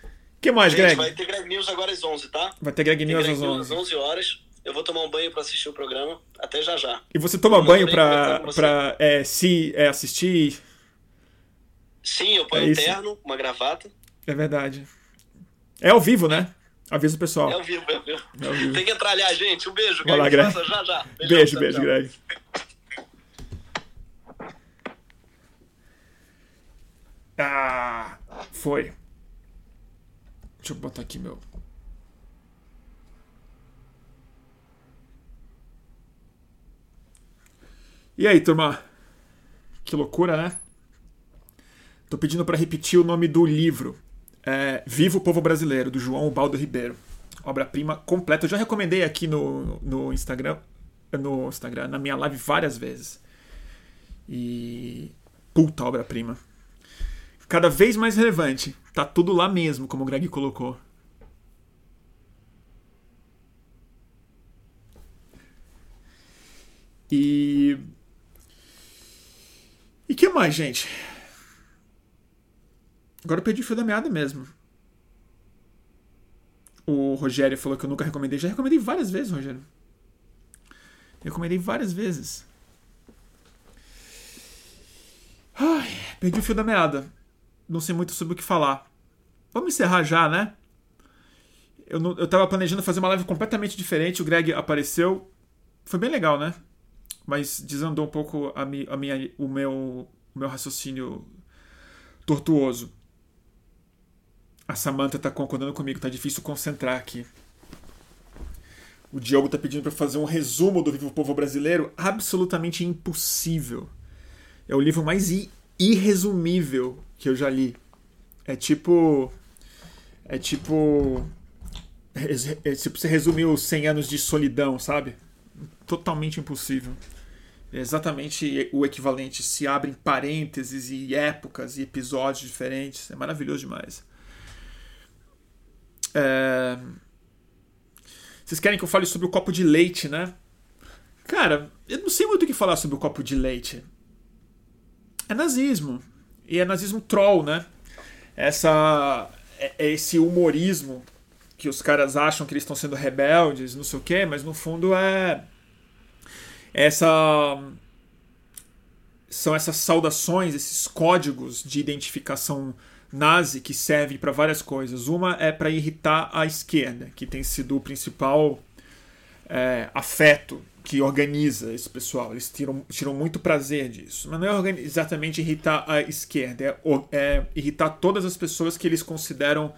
O que mais, Gente, Greg? vai ter Greg News agora às 11, tá? Vai ter Greg News Greg às News 11. às 11 horas. Eu vou tomar um banho pra assistir o programa. Até já já. E você toma banho mandei pra, é, se é, assistir? Sim, eu ponho É um terno, uma gravata. É verdade. É ao vivo, né? Avisa o pessoal. É ao vivo, é ao vivo. É ao vivo. Tem que entrar ali, gente. Um beijo. Vai lá, Greg. Já já. Beijão, Beijo, beijo, tchau. Greg. Ah, foi. Deixa eu botar aqui meu. E aí, turma? Que loucura, né? Tô pedindo pra repetir o nome do livro. É Viva o Povo Brasileiro, do João Baldo Ribeiro. Obra-prima completa. Eu já recomendei aqui no, no Instagram, no Instagram, na minha live várias vezes. E puta obra-prima. Cada vez mais relevante. Tá tudo lá mesmo, como o Greg colocou. E e que mais, gente? Agora eu perdi o fio da meada mesmo. O Rogério falou que eu nunca recomendei. Já recomendei várias vezes, Rogério. Recomendei várias vezes. Ai, perdi o fio da meada. não sei muito sobre o que falar. Vamos encerrar já, né? Eu, não, eu tava planejando fazer uma live completamente diferente, o Greg apareceu. Foi bem legal, né? Mas desandou um pouco a, mi, a minha, o, meu, o meu raciocínio tortuoso. A Samantha tá concordando comigo, tá difícil concentrar aqui. O Diogo tá pedindo para fazer um resumo do Vivo Povo Brasileiro. Absolutamente impossível. É o livro mais irresumível que eu já li. É tipo. É tipo. É, tipo você resumiu 100 anos de solidão, sabe? Totalmente impossível. É exatamente o equivalente. Se abrem parênteses e épocas e episódios diferentes. É maravilhoso demais. É... Vocês querem que eu fale sobre o copo de leite, né? Cara, eu não sei muito o que falar sobre o copo de leite. É nazismo. E é nazismo troll, né? Essa, é, é esse humorismo que os caras acham que eles estão sendo rebeldes, não sei o quê, mas no fundo é essa são essas saudações, esses códigos de identificação nazi que serve para várias coisas. Uma é para irritar a esquerda, que tem sido o principal é, afeto que organiza esse pessoal. Eles tiram, tiram muito prazer disso. Mas não é exatamente irritar a esquerda, é, é irritar todas as pessoas que eles consideram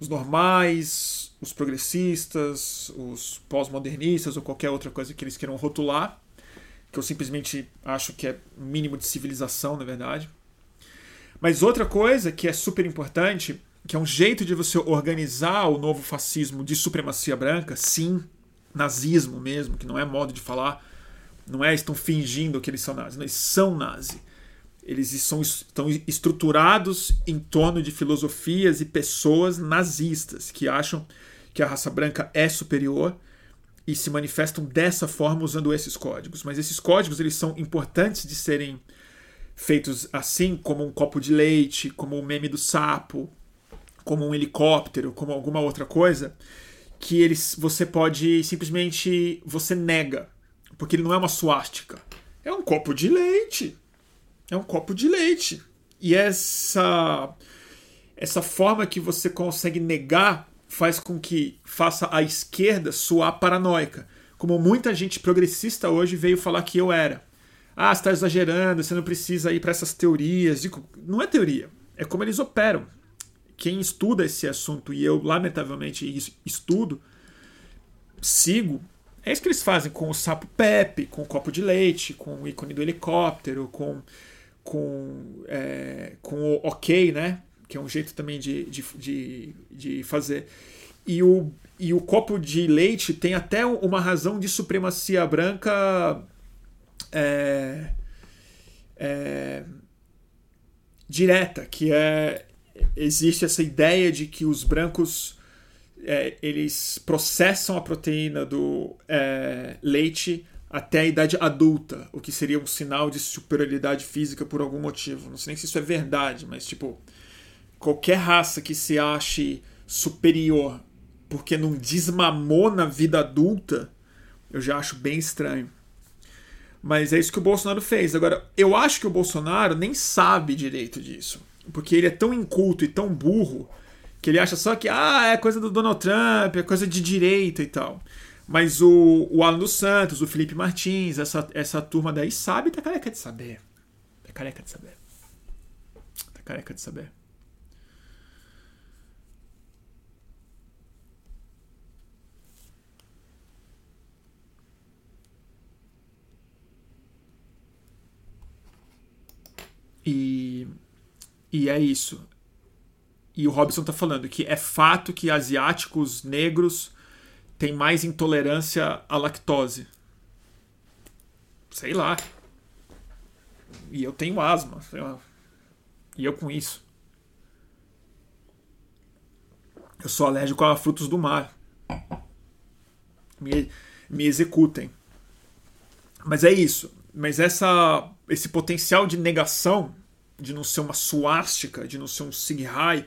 os normais, os progressistas, os pós-modernistas ou qualquer outra coisa que eles queiram rotular. Que eu simplesmente acho que é mínimo de civilização, na verdade. Mas outra coisa que é super importante, que é um jeito de você organizar o novo fascismo de supremacia branca, sim, nazismo mesmo, que não é modo de falar, não é estão fingindo que eles são nazis, eles são nazis. Eles são, estão estruturados em torno de filosofias e pessoas nazistas que acham que a raça branca é superior e se manifestam dessa forma usando esses códigos. Mas esses códigos eles são importantes de serem feitos assim, como um copo de leite, como um meme do sapo, como um helicóptero, como alguma outra coisa, que eles você pode simplesmente você nega, porque ele não é uma suástica. É um copo de leite. É um copo de leite. E essa essa forma que você consegue negar faz com que faça a esquerda soar paranoica, como muita gente progressista hoje veio falar que eu era. Ah, você está exagerando, você não precisa ir para essas teorias. Não é teoria, é como eles operam. Quem estuda esse assunto, e eu lamentavelmente estudo, sigo, é isso que eles fazem com o sapo Pepe, com o copo de leite, com o ícone do helicóptero, com, com, é, com o ok, né? Que é um jeito também de, de, de, de fazer. E o, e o copo de leite tem até uma razão de supremacia branca é, é, direta, que é existe essa ideia de que os brancos é, eles processam a proteína do é, leite até a idade adulta, o que seria um sinal de superioridade física por algum motivo. Não sei nem se isso é verdade, mas tipo qualquer raça que se ache superior porque não desmamou na vida adulta, eu já acho bem estranho. Mas é isso que o Bolsonaro fez. Agora, eu acho que o Bolsonaro nem sabe direito disso. Porque ele é tão inculto e tão burro que ele acha só que ah, é coisa do Donald Trump, é coisa de direita e tal. Mas o, o Alan dos Santos, o Felipe Martins, essa, essa turma daí sabe, tá careca de saber. Tá careca de saber. Tá careca de saber. E, e é isso. E o Robson está falando que é fato que asiáticos negros têm mais intolerância à lactose. Sei lá. E eu tenho asma. E eu com isso. Eu sou alérgico a frutos do mar. Me, me executem. Mas é isso. Mas essa, esse potencial de negação de não ser uma suástica, de não ser um sig-high,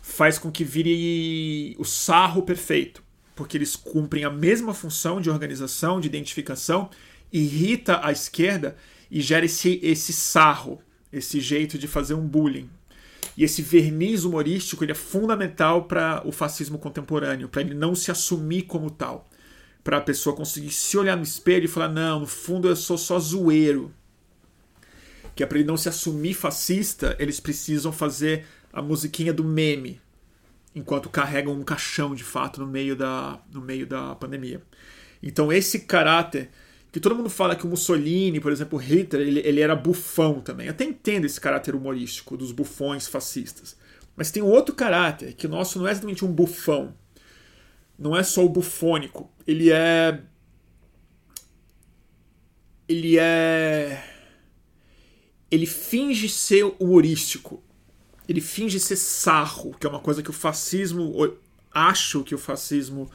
faz com que vire o sarro perfeito, porque eles cumprem a mesma função de organização, de identificação, irrita a esquerda e gera esse, esse sarro, esse jeito de fazer um bullying. E esse verniz humorístico ele é fundamental para o fascismo contemporâneo, para ele não se assumir como tal. Para a pessoa conseguir se olhar no espelho e falar: não, no fundo eu sou só zoeiro. Que é para ele não se assumir fascista, eles precisam fazer a musiquinha do meme, enquanto carregam um caixão de fato no meio da, no meio da pandemia. Então esse caráter que todo mundo fala que o Mussolini, por exemplo, Hitler, ele, ele era bufão também. Eu até entendo esse caráter humorístico dos bufões fascistas. Mas tem outro caráter, que o nosso não é exatamente um bufão. Não é só o bufônico. Ele é. Ele é. Ele finge ser humorístico. Ele finge ser sarro, que é uma coisa que o fascismo. Acho que o fascismo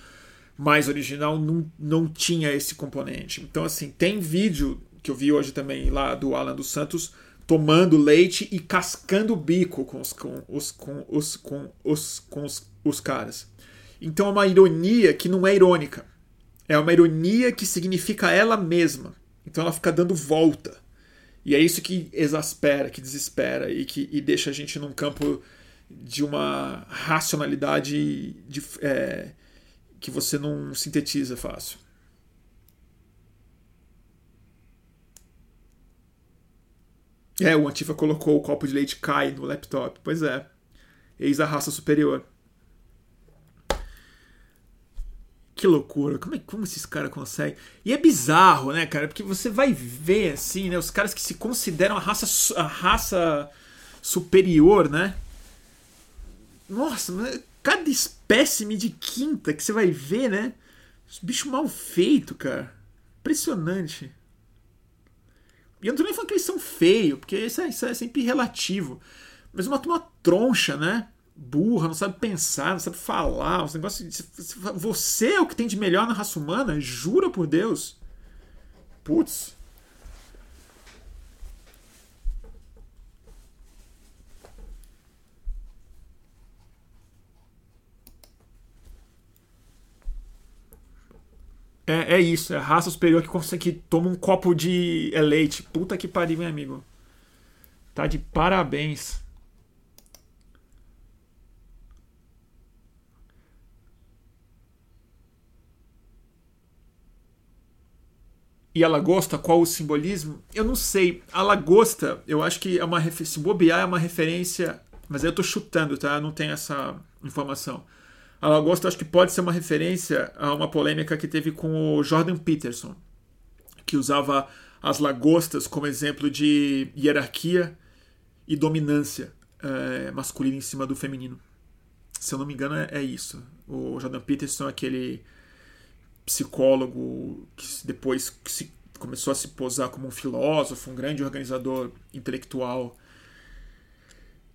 mais original não, não tinha esse componente. Então, assim, tem vídeo que eu vi hoje também lá do Alan dos Santos tomando leite e cascando o bico com os, com os, com os, com os, com os, os caras. Então é uma ironia que não é irônica. É uma ironia que significa ela mesma. Então ela fica dando volta. E é isso que exaspera, que desespera e que e deixa a gente num campo de uma racionalidade de, é, que você não sintetiza fácil. É, o Antifa colocou o copo de leite cai no laptop. Pois é. Eis a raça superior. Que loucura. Como, é, como esses caras conseguem? E é bizarro, né, cara? Porque você vai ver, assim, né? Os caras que se consideram a raça, a raça superior, né? Nossa, cada espécime de quinta que você vai ver, né? Os bichos mal feito, cara. Impressionante. E eu não tô nem falando que eles são feios, porque isso é, isso é sempre relativo. Mas uma troncha, né? Burra, não sabe pensar, não sabe falar. Os negócios você é o que tem de melhor na raça humana? Jura por Deus? Putz. É, é isso, é a raça superior que consegue que toma um copo de leite. Puta que pariu, meu amigo. Tá de parabéns. E a lagosta, qual o simbolismo? Eu não sei. A lagosta, eu acho que é uma se bobear é uma referência, mas eu tô chutando, tá? Eu não tenho essa informação. A lagosta acho que pode ser uma referência a uma polêmica que teve com o Jordan Peterson, que usava as lagostas como exemplo de hierarquia e dominância é, masculina em cima do feminino. Se eu não me engano, é, é isso. O Jordan Peterson, aquele psicólogo que depois se, começou a se posar como um filósofo, um grande organizador intelectual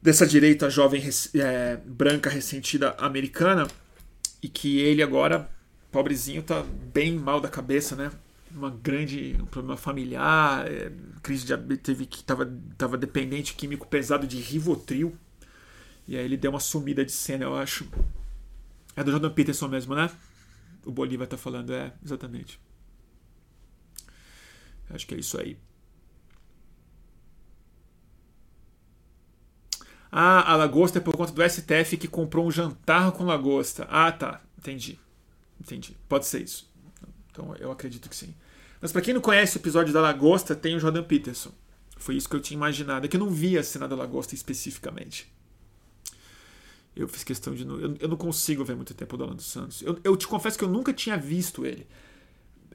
dessa direita jovem é, branca ressentida americana e que ele agora pobrezinho tá bem mal da cabeça né? Uma grande um problema familiar é, crise de teve que tava, tava dependente químico pesado de Rivotril. E aí ele deu uma sumida de cena eu acho. É do Jordan Peterson mesmo né o Bolívar tá falando é exatamente acho que é isso aí Ah, a lagosta é por conta do STF que comprou um jantar com lagosta. Ah, tá. Entendi. Entendi. Pode ser isso. Então eu acredito que sim. Mas para quem não conhece o episódio da lagosta, tem o Jordan Peterson. Foi isso que eu tinha imaginado. É que eu não vi a cena da lagosta especificamente. Eu fiz questão de. Eu, eu não consigo ver muito tempo o Alan dos Santos. Eu, eu te confesso que eu nunca tinha visto ele.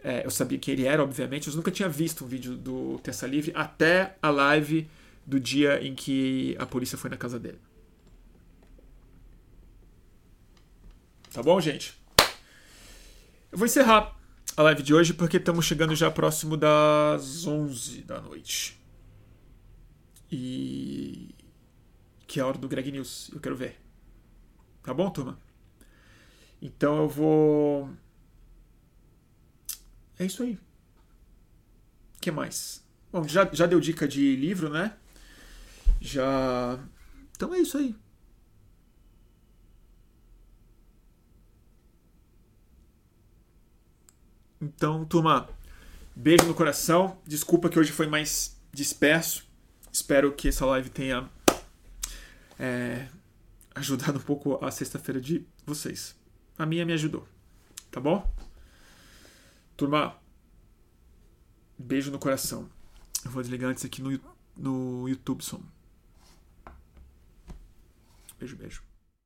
É, eu sabia que ele era, obviamente, mas nunca tinha visto um vídeo do Terça Livre até a live do dia em que a polícia foi na casa dele. Tá bom, gente? Eu vou encerrar a live de hoje porque estamos chegando já próximo das 11 da noite. E. Que é a hora do Greg News. Eu quero ver. Tá bom, turma? Então eu vou. É isso aí. O que mais? Bom, já, já deu dica de livro, né? Já. Então é isso aí. Então, turma, beijo no coração. Desculpa que hoje foi mais disperso. Espero que essa live tenha é, ajudado um pouco a sexta-feira de vocês. A minha me ajudou. Tá bom? Turma, beijo no coração. Eu vou desligar antes aqui no, no YouTube som. Beijo, beijo.